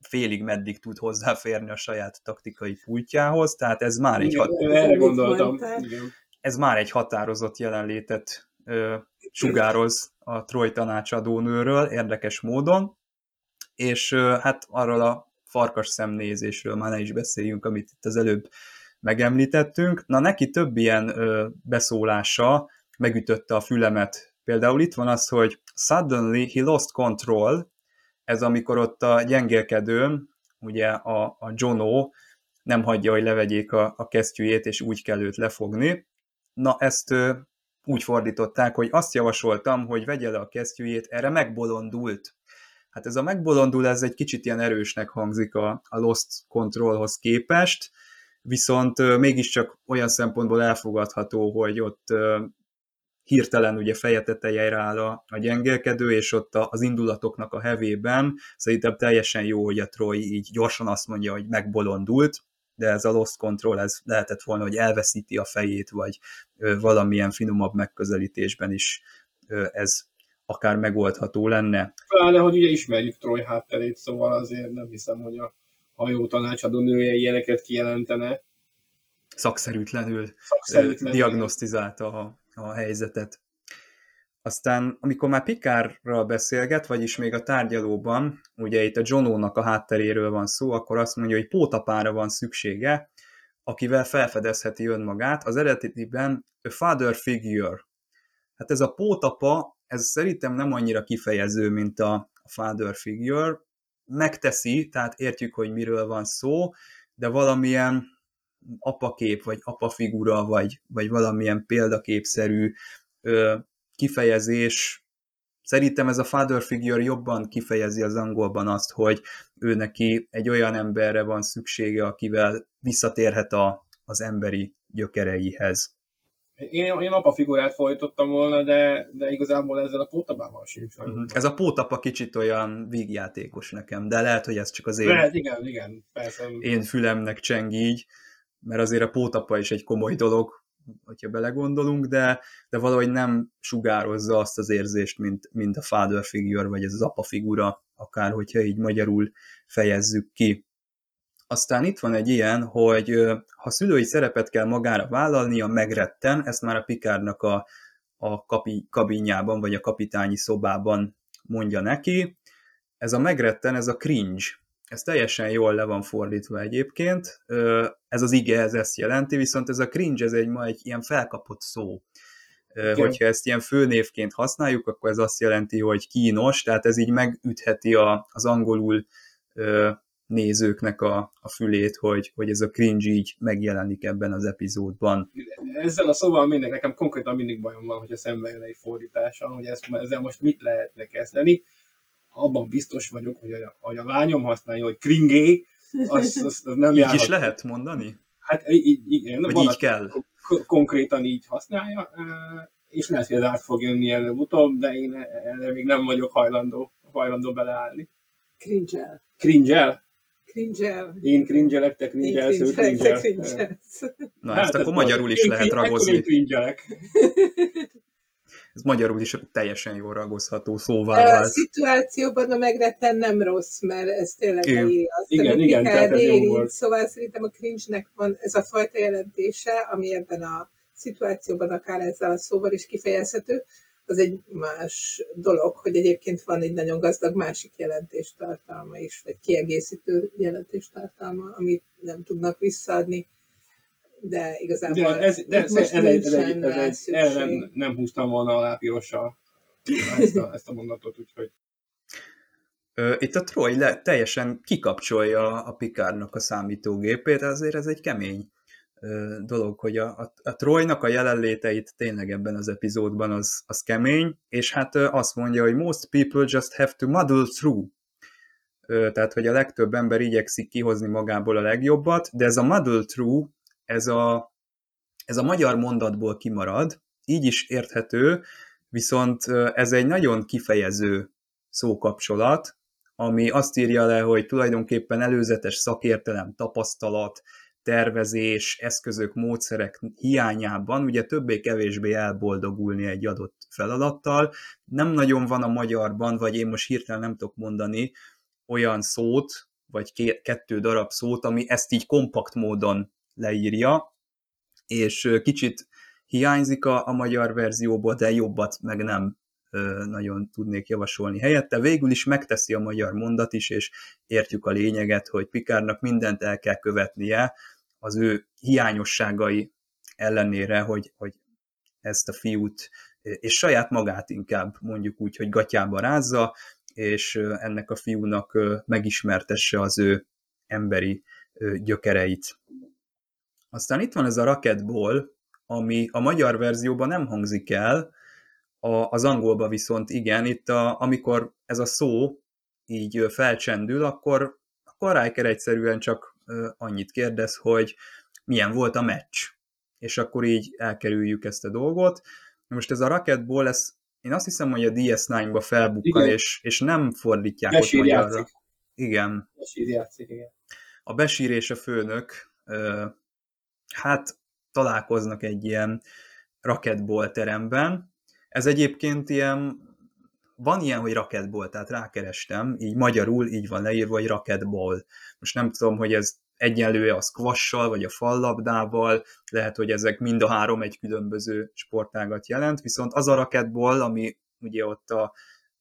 félig meddig tud hozzáférni a saját taktikai pultjához, tehát ez már egy, hat, Igen, erre gondoltam. Igen. ez már egy határozott jelenlétet sugároz a Troy tanácsadónőről, érdekes módon, és hát arról a farkas szemnézésről már ne is beszéljünk, amit itt az előbb megemlítettünk. Na neki több ilyen ö, beszólása megütötte a fülemet. Például itt van az, hogy suddenly he lost control, ez amikor ott a gyengélkedőn, ugye a, a Jono nem hagyja, hogy levegyék a, a kesztyűjét, és úgy kell őt lefogni. Na ezt ö, úgy fordították, hogy azt javasoltam, hogy vegye le a kesztyűjét, erre megbolondult. Hát ez a megbolondul, ez egy kicsit ilyen erősnek hangzik a, a Lost Controlhoz képest, viszont mégiscsak olyan szempontból elfogadható, hogy ott hirtelen ugye feje tetejére áll a, a gyengélkedő, és ott az indulatoknak a hevében szerintem teljesen jó, hogy a Troy így gyorsan azt mondja, hogy megbolondult, de ez a Lost Control, ez lehetett volna, hogy elveszíti a fejét, vagy valamilyen finomabb megközelítésben is ez akár megoldható lenne. Pláne, hogy ugye ismerjük Troy hátterét, szóval azért nem hiszem, hogy a hajó tanácsadó nője ilyeneket kijelentene. Szakszerűtlenül, Szakszerűtlenül. diagnosztizálta a, a helyzetet. Aztán, amikor már Pikárral beszélget, vagyis még a tárgyalóban, ugye itt a Jonónak a hátteréről van szó, akkor azt mondja, hogy pótapára van szüksége, akivel felfedezheti önmagát. Az eredetiben a father figure. Hát ez a pótapa, ez szerintem nem annyira kifejező, mint a father figure. Megteszi, tehát értjük, hogy miről van szó, de valamilyen apakép, vagy apafigura, vagy, vagy valamilyen példaképszerű ö, kifejezés. Szerintem ez a father figure jobban kifejezi az angolban azt, hogy ő neki egy olyan emberre van szüksége, akivel visszatérhet a, az emberi gyökereihez. Én, én apafigurát folytottam volna, de, de igazából ezzel a pótabával sincs. Uh-huh. Ez a pótapa kicsit olyan vígjátékos nekem, de lehet, hogy ez csak az én, Lehet, igen, igen, persze. én fülemnek cseng így, mert azért a pótapa is egy komoly dolog, hogyha belegondolunk, de, de valahogy nem sugározza azt az érzést, mint, mint a father figure, vagy az apa figura, akár hogyha így magyarul fejezzük ki. Aztán itt van egy ilyen, hogy ha szülői szerepet kell magára vállalnia, megretten, ezt már a Pikárnak a, a kapi, kabinjában, vagy a kapitányi szobában mondja neki. Ez a megretten, ez a cringe, ez teljesen jól le van fordítva egyébként. Ez az ige, ez ezt jelenti, viszont ez a cringe, ez egy ma egy ilyen felkapott szó. Igen. Hogyha ezt ilyen főnévként használjuk, akkor ez azt jelenti, hogy kínos, tehát ez így megütheti a, az angolul nézőknek a, a fülét, hogy, hogy ez a cringe így megjelenik ebben az epizódban. Ezzel a szóval mindig, nekem konkrétan mindig bajom van, hogy a szembe jön egy fordítása, hogy ezt, ezzel most mit lehetne kezdeni. Abban biztos vagyok, hogy a, hogy a lányom használja, hogy kringé, az, az, az nem Így is lehet mondani? Hát így, igen. Vagy így kell? Konkrétan így használja, és lehet, hogy ez át fog jönni előbb-utóbb, de én erre még nem vagyok hajlandó, hajlandó beleállni. Cringe-el. Cringe-el? Cringe-el. Én cringe-elek, te cringe-elsz, ő cringe Na, hát ezt akkor magyarul is lehet ragozni. cringe Ez magyarul is teljesen jól ragozható szóvá vált. A szituációban a megretten nem rossz, mert ez tényleg igen. leírja azt, igen, amit igen, tehát ez jó volt. Szóval szerintem a cringe-nek van ez a fajta jelentése, ami ebben a szituációban akár ezzel a szóval is kifejezhető, az egy más dolog, hogy egyébként van egy nagyon gazdag másik jelentéstartalma is, vagy kiegészítő jelentéstartalma, amit nem tudnak visszaadni, de igazából de ez, de ez, most ez, ez, ez, egy, ez egy, ez nem, nem húztam volna alá pirossal ezt a, ezt a mondatot, úgyhogy itt a Troy le, teljesen kikapcsolja a Pikárnak a számítógépét, azért ez egy kemény dolog, hogy a, a, a Trojnak a jelenléteit tényleg ebben az epizódban az, az kemény, és hát azt mondja, hogy most people just have to muddle through. Tehát, hogy a legtöbb ember igyekszik kihozni magából a legjobbat, de ez a muddle through, ez a, ez a magyar mondatból kimarad, így is érthető, viszont ez egy nagyon kifejező szókapcsolat, ami azt írja le, hogy tulajdonképpen előzetes szakértelem, tapasztalat, tervezés, eszközök, módszerek hiányában ugye többé-kevésbé elboldogulni egy adott feladattal. Nem nagyon van a magyarban, vagy én most hirtelen nem tudok mondani olyan szót, vagy kettő darab szót, ami ezt így kompakt módon leírja, és kicsit hiányzik a, a magyar verzióból, de jobbat meg nem nagyon tudnék javasolni helyette. Végül is megteszi a magyar mondat is, és értjük a lényeget, hogy Pikárnak mindent el kell követnie, az ő hiányosságai ellenére, hogy, hogy ezt a fiút, és saját magát inkább mondjuk úgy, hogy gatyába rázza, és ennek a fiúnak megismertesse az ő emberi gyökereit. Aztán itt van ez a Rocketball, ami a magyar verzióban nem hangzik el, a, az angolban viszont igen, itt a, amikor ez a szó így felcsendül, akkor, akkor Riker egyszerűen csak annyit kérdez, hogy milyen volt a meccs. És akkor így elkerüljük ezt a dolgot. Most ez a Rocketball, ez, én azt hiszem, hogy a DS9-ba felbukkan, és, és nem fordítják Besír ott magyarra. Játszik. Igen. Besír játszik, igen. A Besír és a főnök, hát találkoznak egy ilyen Rocketball teremben. Ez egyébként ilyen van ilyen, hogy raketból, tehát rákerestem, így magyarul így van leírva, hogy raketball. Most nem tudom, hogy ez egyenlő a squash vagy a fallabdával, lehet, hogy ezek mind a három egy különböző sportágat jelent, viszont az a raketball, ami ugye ott a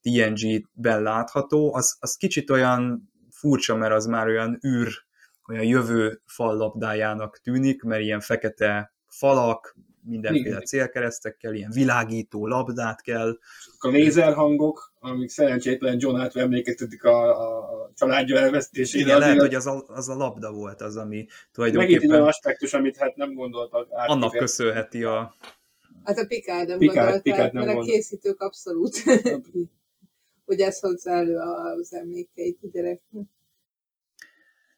TNG-ben látható, az, az kicsit olyan furcsa, mert az már olyan űr, olyan jövő fallabdájának tűnik, mert ilyen fekete falak, mindenféle célkeresztekkel, ilyen világító labdát kell. A lézerhangok, amik szerencsétlen John átve emlékeztetik a, a családja elvesztésére. Igen, lehet, hogy az a, az a labda volt az, ami tulajdonképpen... Megint olyan aspektus, amit hát nem gondoltak. Annak köszönheti a... Hát a Picard nem Picard, gondolták, Picard nem mert a gondol. készítők abszolút, hogy ez hozzá elő az emlékeit a gyereknek.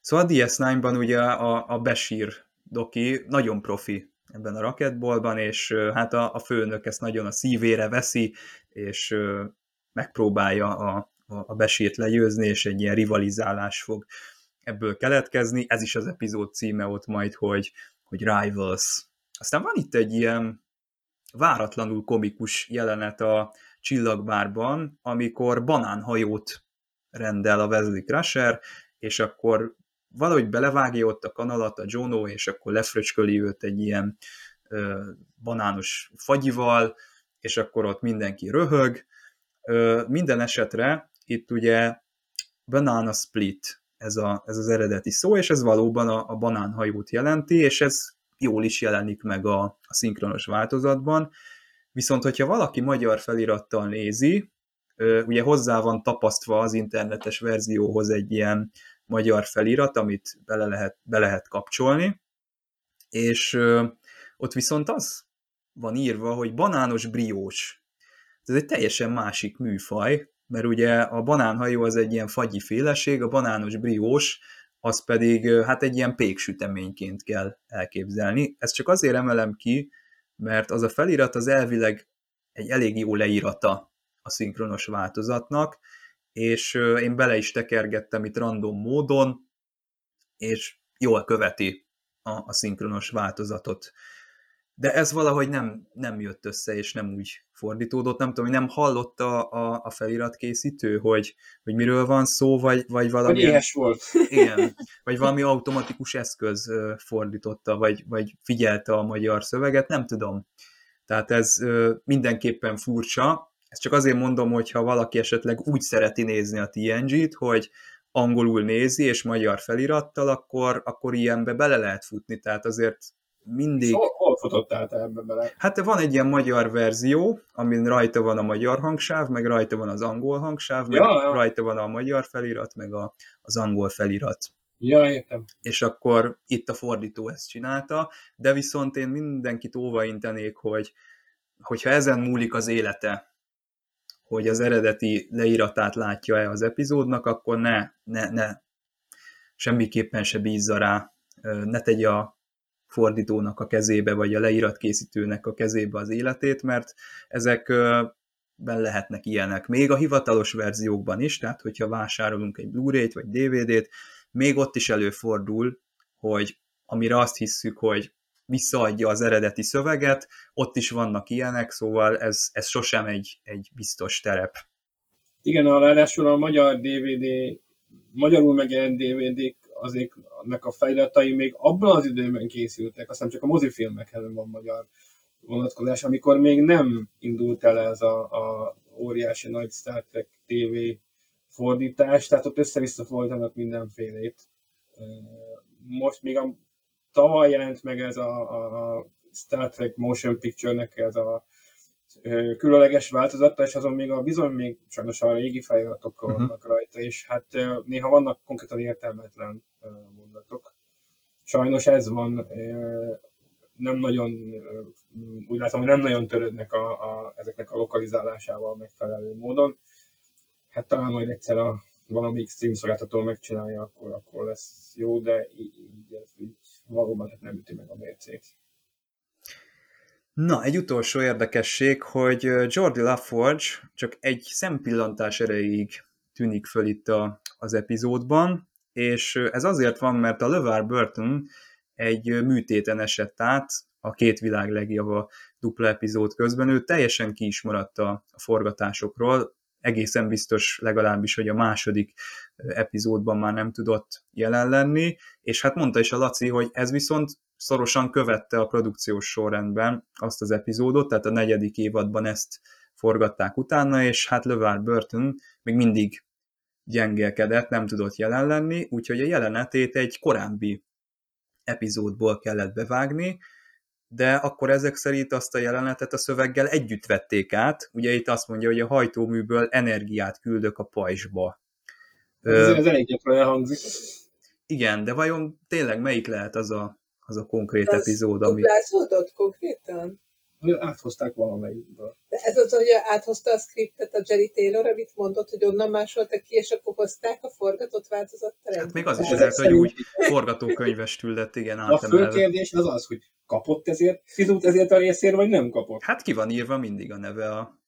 Szóval a DS9-ban ugye a, a Besír doki nagyon profi ebben a raketbolban, és hát a, a főnök ezt nagyon a szívére veszi, és megpróbálja a, a besírt legyőzni, és egy ilyen rivalizálás fog ebből keletkezni. Ez is az epizód címe ott majd, hogy, hogy Rivals, Aztán van itt egy ilyen váratlanul komikus jelenet a csillagbárban, amikor banánhajót rendel a Wesley Crusher, és akkor valahogy belevágja ott a kanalat a Jono, és akkor lefröcsköli őt egy ilyen ö, banános fagyival, és akkor ott mindenki röhög. Ö, minden esetre itt ugye banana split ez, a, ez az eredeti szó, és ez valóban a, a banánhajót jelenti, és ez jól is jelenik meg a, a szinkronos változatban. Viszont, hogyha valaki magyar felirattal nézi, ugye hozzá van tapasztva az internetes verzióhoz egy ilyen magyar felirat, amit bele lehet, be lehet kapcsolni, és ott viszont az van írva, hogy banános briós. Ez egy teljesen másik műfaj, mert ugye a banánhajó az egy ilyen fagyi féleség, a banános briós az pedig hát egy ilyen péksüteményként kell elképzelni. Ezt csak azért emelem ki, mert az a felirat az elvileg egy elég jó leírata a szinkronos változatnak, és én bele is tekergettem itt random módon, és jól követi a, a szinkronos változatot de ez valahogy nem, nem jött össze, és nem úgy fordítódott. Nem tudom, hogy nem hallotta a, a feliratkészítő, hogy, hogy miről van szó, vagy, vagy valami... Vagy volt. Igen, vagy valami automatikus eszköz fordította, vagy, vagy figyelte a magyar szöveget, nem tudom. Tehát ez mindenképpen furcsa. Ezt csak azért mondom, hogy ha valaki esetleg úgy szereti nézni a TNG-t, hogy angolul nézi, és magyar felirattal, akkor, akkor ilyenbe bele lehet futni. Tehát azért mindig... Hol, hol futottál te ebbe bele? Hát van egy ilyen magyar verzió, amin rajta van a magyar hangsáv, meg rajta van az angol hangsáv, meg ja, ja. rajta van a magyar felirat, meg a, az angol felirat. Ja, értem. És akkor itt a fordító ezt csinálta, de viszont én mindenkit óvaintenék, hogy hogyha ezen múlik az élete, hogy az eredeti leíratát látja-e az epizódnak, akkor ne, ne, ne semmiképpen se bízza rá, ne tegye a fordítónak a kezébe, vagy a leíratkészítőnek a kezébe az életét, mert ezekben lehetnek ilyenek. Még a hivatalos verziókban is, tehát hogyha vásárolunk egy Blu-ray-t vagy DVD-t, még ott is előfordul, hogy amire azt hisszük, hogy visszaadja az eredeti szöveget, ott is vannak ilyenek, szóval ez, ez sosem egy, egy biztos terep. Igen, a ráadásul a magyar DVD, magyarul megjelent DVD-k azért ennek a feliratai még abban az időben készültek, aztán csak a mozifilmekhez van magyar vonatkozás, amikor még nem indult el ez a, a óriási nagy Star Trek TV fordítás, tehát ott össze-vissza fordítanak mindenfélét. Most még a tavaly jelent meg ez a, a Star Trek Motion Picture-nek ez a különleges változata, és azon még a bizony még sajnos a régi feliratok uh-huh. vannak rajta, és hát néha vannak konkrétan értelmetlen mondatok. Sajnos ez van, nem nagyon, úgy látom, hogy nem nagyon törődnek a, a, ezeknek a lokalizálásával megfelelő módon. Hát talán majd egyszer a valamelyik stream szolgáltató megcsinálja, akkor, akkor lesz jó, de így, így, így valóban hát nem üti meg a mércét. Na, egy utolsó érdekesség, hogy Jordi LaForge csak egy szempillantás erejéig tűnik föl itt a, az epizódban, és ez azért van, mert a LeVar Burton egy műtéten esett át a két világ legjava dupla epizód közben, ő teljesen ki is maradt a, forgatásokról, egészen biztos legalábbis, hogy a második epizódban már nem tudott jelen lenni, és hát mondta is a Laci, hogy ez viszont szorosan követte a produkciós sorrendben azt az epizódot, tehát a negyedik évadban ezt forgatták utána, és hát LeVar Burton még mindig gyengélkedett, nem tudott jelen lenni, úgyhogy a jelenetét egy korábbi epizódból kellett bevágni, de akkor ezek szerint azt a jelenetet a szöveggel együtt vették át. Ugye itt azt mondja, hogy a hajtóműből energiát küldök a pajzsba. Ez, ez elég gyakran elhangzik. Igen, de vajon tényleg melyik lehet az a az a konkrét az epizód, ami... Duplázódott konkrétan? Áthozták valamelyikből. De ez az, hogy áthozta a skriptet a Jerry Taylor, amit mondott, hogy onnan másoltak ki, és akkor hozták a forgatott változattal. Hát még az is lehet, hogy úgy forgatókönyvestül lett, igen, A fő kérdés az az, hogy kapott ezért, fizult ezért a részért, vagy nem kapott? Hát ki van írva mindig a neve a,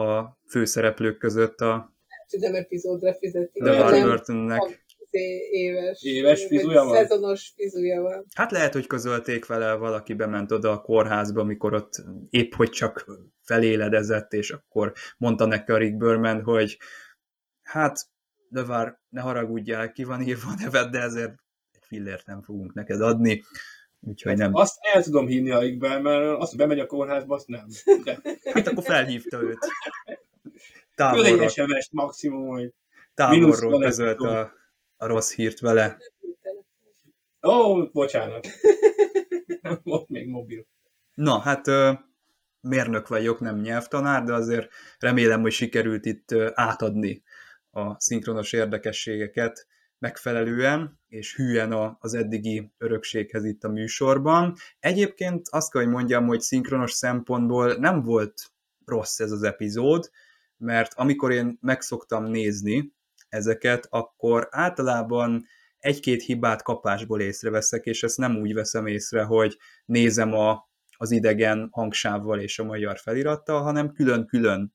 a főszereplők között a tudom, epizódra fizeti. De Burtonnek éves, Éves fizuja van? Szezonos fizuja van. Hát lehet, hogy közölték vele, valaki bement oda a kórházba, amikor ott épp hogy csak feléledezett, és akkor mondta neki a Rick Berman, hogy hát, de vár, ne haragudjál, ki van írva a neved, de ezért egy fillért nem fogunk neked adni. Úgyhogy nem. Azt el tudom hinni a Rick Bermanről, azt, hogy bemegy a kórházba, azt nem. De Hát akkor felhívta őt. Távolról, SMS maximum, hogy távolról közölt a, a rossz hírt vele. ó, oh, bocsánat. Volt még mobil. Na, hát mérnök vagyok, nem nyelvtanár, de azért remélem, hogy sikerült itt átadni a szinkronos érdekességeket megfelelően és hűen az eddigi örökséghez itt a műsorban. Egyébként azt kell, hogy mondjam, hogy szinkronos szempontból nem volt rossz ez az epizód, mert amikor én megszoktam nézni ezeket, akkor általában egy-két hibát kapásból észreveszek, és ezt nem úgy veszem észre, hogy nézem a, az idegen hangsávval és a magyar felirattal, hanem külön-külön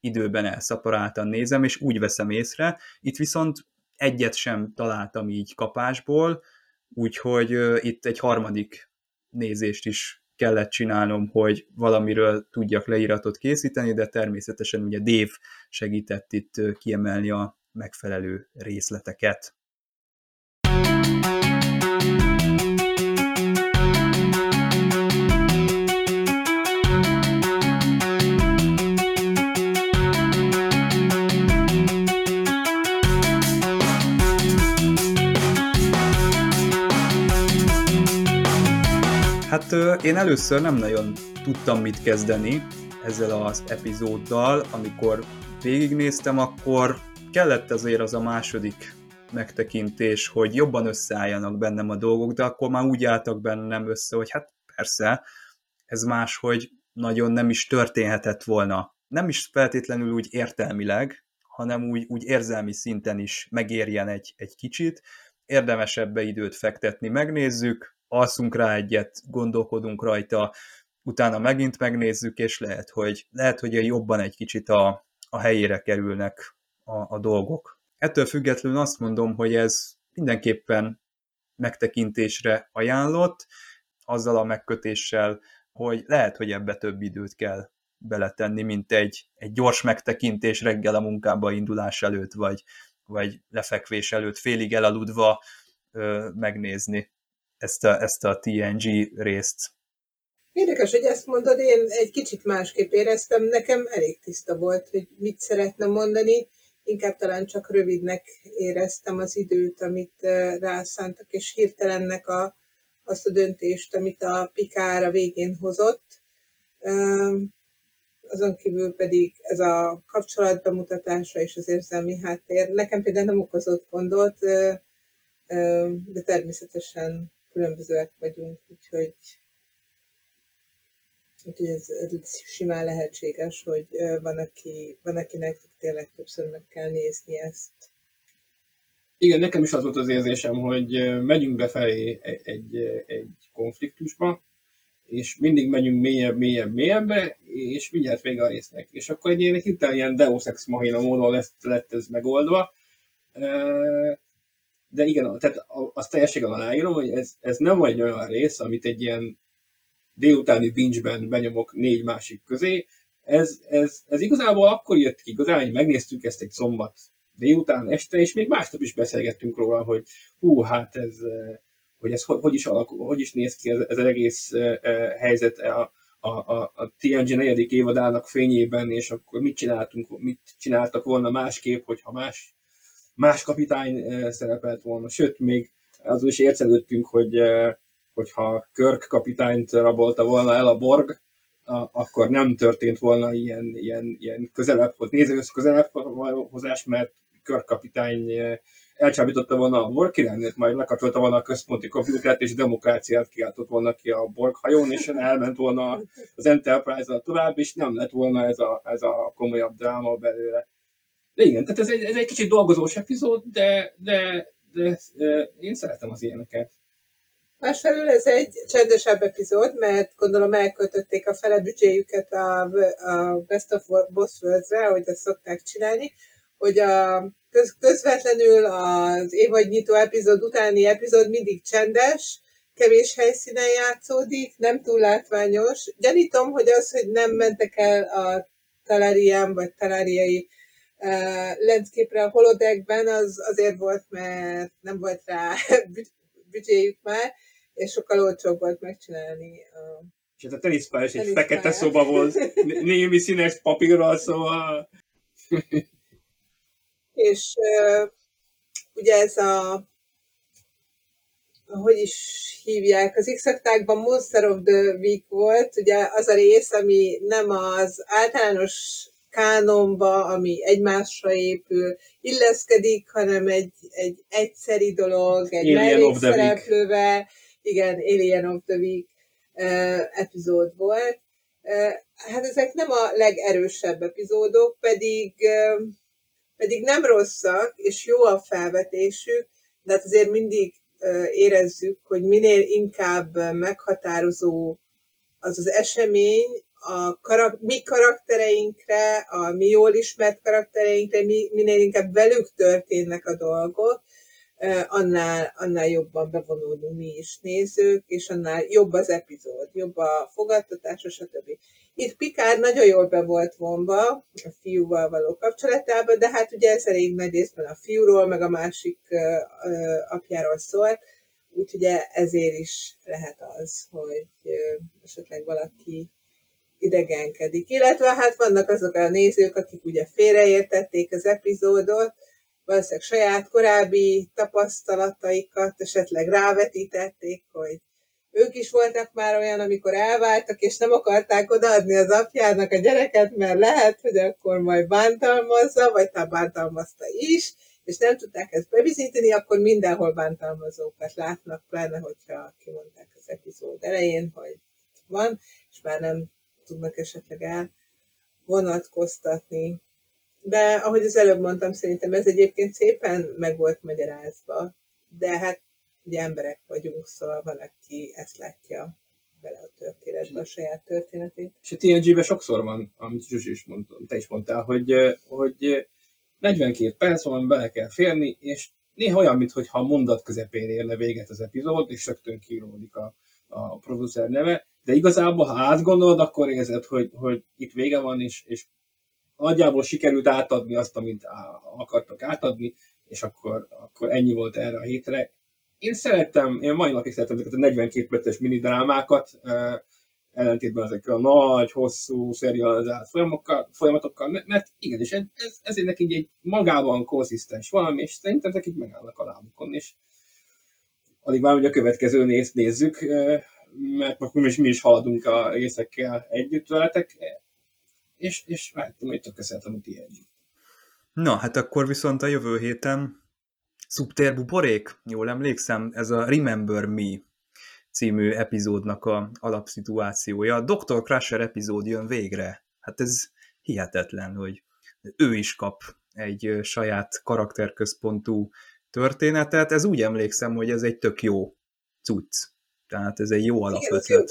időben elszaporáltan nézem, és úgy veszem észre. Itt viszont egyet sem találtam így kapásból, úgyhogy itt egy harmadik nézést is kellett csinálnom, hogy valamiről tudjak leíratot készíteni, de természetesen ugye Dave segített itt kiemelni a megfelelő részleteket. Hát én először nem nagyon tudtam mit kezdeni ezzel az epizóddal, amikor végignéztem, akkor kellett azért az a második megtekintés, hogy jobban összeálljanak bennem a dolgok, de akkor már úgy álltak bennem össze, hogy hát persze, ez máshogy nagyon nem is történhetett volna. Nem is feltétlenül úgy értelmileg, hanem úgy, úgy érzelmi szinten is megérjen egy, egy kicsit. Érdemes ebbe időt fektetni, megnézzük, alszunk rá egyet, gondolkodunk rajta, utána megint megnézzük, és lehet, hogy, lehet, hogy jobban egy kicsit a, a helyére kerülnek a, a dolgok. Ettől függetlenül azt mondom, hogy ez mindenképpen megtekintésre ajánlott, azzal a megkötéssel, hogy lehet, hogy ebbe több időt kell beletenni, mint egy, egy gyors megtekintés reggel a munkába indulás előtt, vagy, vagy lefekvés előtt félig elaludva ö, megnézni ezt a, ezt a TNG részt. Érdekes, hogy ezt mondod, én egy kicsit másképp éreztem, nekem elég tiszta volt, hogy mit szeretne mondani, inkább talán csak rövidnek éreztem az időt, amit rászántak, és hirtelennek a, azt a döntést, amit a Pikár a végén hozott. Azon kívül pedig ez a kapcsolat bemutatása és az érzelmi háttér nekem például nem okozott gondot, de természetesen különbözőek vagyunk, úgyhogy Úgyhogy ez, ez simán lehetséges, hogy van, aki, van akinek tényleg többször meg kell nézni ezt. Igen, nekem is az volt az érzésem, hogy megyünk befelé egy, egy, egy konfliktusba, és mindig megyünk mélyebb, mélyebb, mélyebbre, és mindjárt vége a résznek. És akkor egy ilyen hirtelen ilyen Deus Ex Machina módon lett, lett ez megoldva. De igen, tehát azt teljességgel aláírom, hogy ez, ez nem egy olyan rész, amit egy ilyen délutáni binge-ben benyomok négy másik közé. Ez, ez, ez igazából akkor jött ki, igazán, hogy megnéztük ezt egy szombat délután, este, és még másnap is beszélgettünk róla, hogy hú, hát ez, eh, hogy ez hogy, hogy is alakul, hogy is néz ki ez, ez az egész eh, eh, helyzet a, a, a, a TNG negyedik évadának fényében, és akkor mit csináltunk, mit csináltak volna másképp, hogyha más, más kapitány szerepelt volna. Sőt, még azon is ércelődtünk, hogy hogyha Körk kapitányt rabolta volna el a Borg, akkor nem történt volna ilyen, ilyen, ilyen közelebb, nézőhöz közelebb hozás, mert Körk kapitány eh, elcsábította volna a Borg királynőt, majd lekapcsolta volna a központi komputert, és demokráciát kiáltott volna ki a Borg hajón, és elment volna az Enterprise-al tovább, és nem lett volna ez a, ez a komolyabb dráma belőle. De igen, tehát ez egy, ez egy kicsit dolgozós epizód, de, de, de, de én szeretem az ilyeneket. Másfelől ez egy csendesebb epizód, mert gondolom elköltötték a fele büdzséjüket a, a Best of Boss Worlds-re, ahogy ezt szokták csinálni, hogy a, köz, közvetlenül az évadnyitó epizód utáni epizód mindig csendes, kevés helyszínen játszódik, nem túl látványos. Gyanítom, hogy az, hogy nem mentek el a Talarian vagy Talariai uh, landscape a holodeckben, az azért volt, mert nem volt rá büdzséjük már, és sokkal olcsóbb volt megcsinálni. Uh, és ez a teniszpályás egy fekete szoba volt, némi színes papírral, szóval... és uh, ugye ez a hogy is hívják, az x Monster of the Week volt, ugye az a rész, ami nem az általános kánonba, ami egymásra épül, illeszkedik, hanem egy, egy egyszeri dolog, egy mellékszereplővel, igen, Alien of the Week epizód volt. Hát ezek nem a legerősebb epizódok, pedig, pedig nem rosszak, és jó a felvetésük, de hát azért mindig érezzük, hogy minél inkább meghatározó az az esemény, a karak- mi karaktereinkre, a mi jól ismert karaktereinkre, mi, minél inkább velük történnek a dolgok, annál, annál jobban bevonulunk mi is nézők, és annál jobb az epizód, jobb a fogadtatás, stb. Itt Pikár nagyon jól be volt vonva a fiúval való kapcsolatában, de hát ugye ez elég nagy részben a fiúról, meg a másik apjáról szólt, úgyhogy ezért is lehet az, hogy esetleg valaki idegenkedik. Illetve hát vannak azok a nézők, akik ugye félreértették az epizódot, valószínűleg saját korábbi tapasztalataikat esetleg rávetítették, hogy ők is voltak már olyan, amikor elváltak, és nem akarták odaadni az apjának a gyereket, mert lehet, hogy akkor majd bántalmazza, vagy talán bántalmazta is, és nem tudták ezt bebizítani, akkor mindenhol bántalmazókat látnak, pláne, hogyha kimondták az epizód elején, hogy van, és már nem tudnak esetleg el vonatkoztatni. De ahogy az előbb mondtam, szerintem ez egyébként szépen meg volt magyarázva, de hát ugye emberek vagyunk, szóval van, aki ezt látja bele a történetbe, a saját történetét. És a TNG-ben sokszor van, amit Zsuzsi is mondta, te is mondtál, hogy, hogy 42 perc van, bele kell férni, és néha olyan, mintha a mondat közepén érne véget az epizód, és rögtön kiíródik a, a producer neve, de igazából, ha átgondolod, akkor érzed, hogy, hogy itt vége van, és, és nagyjából sikerült átadni azt, amit akartak átadni, és akkor, akkor ennyi volt erre a hétre. Én szerettem, én mai napig szeretem ezeket a 42 perces mini drámákat, ellentétben ezekkel a nagy, hosszú, serializált folyamatokkal, mert igenis, ez, ez, ezért nekik egy magában konzisztens valami, és szerintem nekik megállnak a lábukon, és addig már, hogy a következő néz, nézzük, mert most mi is, mi is haladunk a részekkel együtt veletek, és, és tök szeretem a ti Na, hát akkor viszont a jövő héten Szubtér borék, jól emlékszem, ez a Remember Me című epizódnak a alapszituációja. A Dr. Crusher epizód jön végre. Hát ez hihetetlen, hogy ő is kap egy saját karakterközpontú történetet. Ez úgy emlékszem, hogy ez egy tök jó cucc. Tehát ez egy jó alapötlet.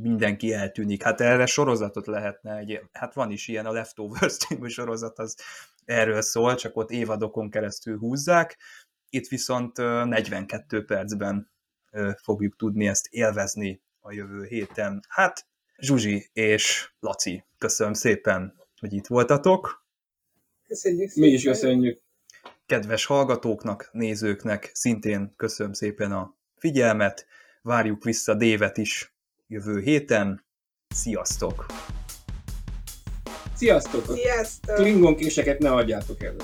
Mindenki eltűnik. Hát erre sorozatot lehetne. Egy, hát van is ilyen a Leftovers című sorozat, az erről szól, csak ott évadokon keresztül húzzák. Itt viszont 42 percben fogjuk tudni ezt élvezni a jövő héten. Hát, Zsuzsi és Laci, köszönöm szépen, hogy itt voltatok. Köszönjük szépen. Mi is köszönjük. Kedves hallgatóknak, nézőknek szintén köszönöm szépen a figyelmet. Várjuk vissza Dévet is jövő héten. Sziasztok! Sziasztok! Sziasztok! Klingon késeket ne adjátok elő!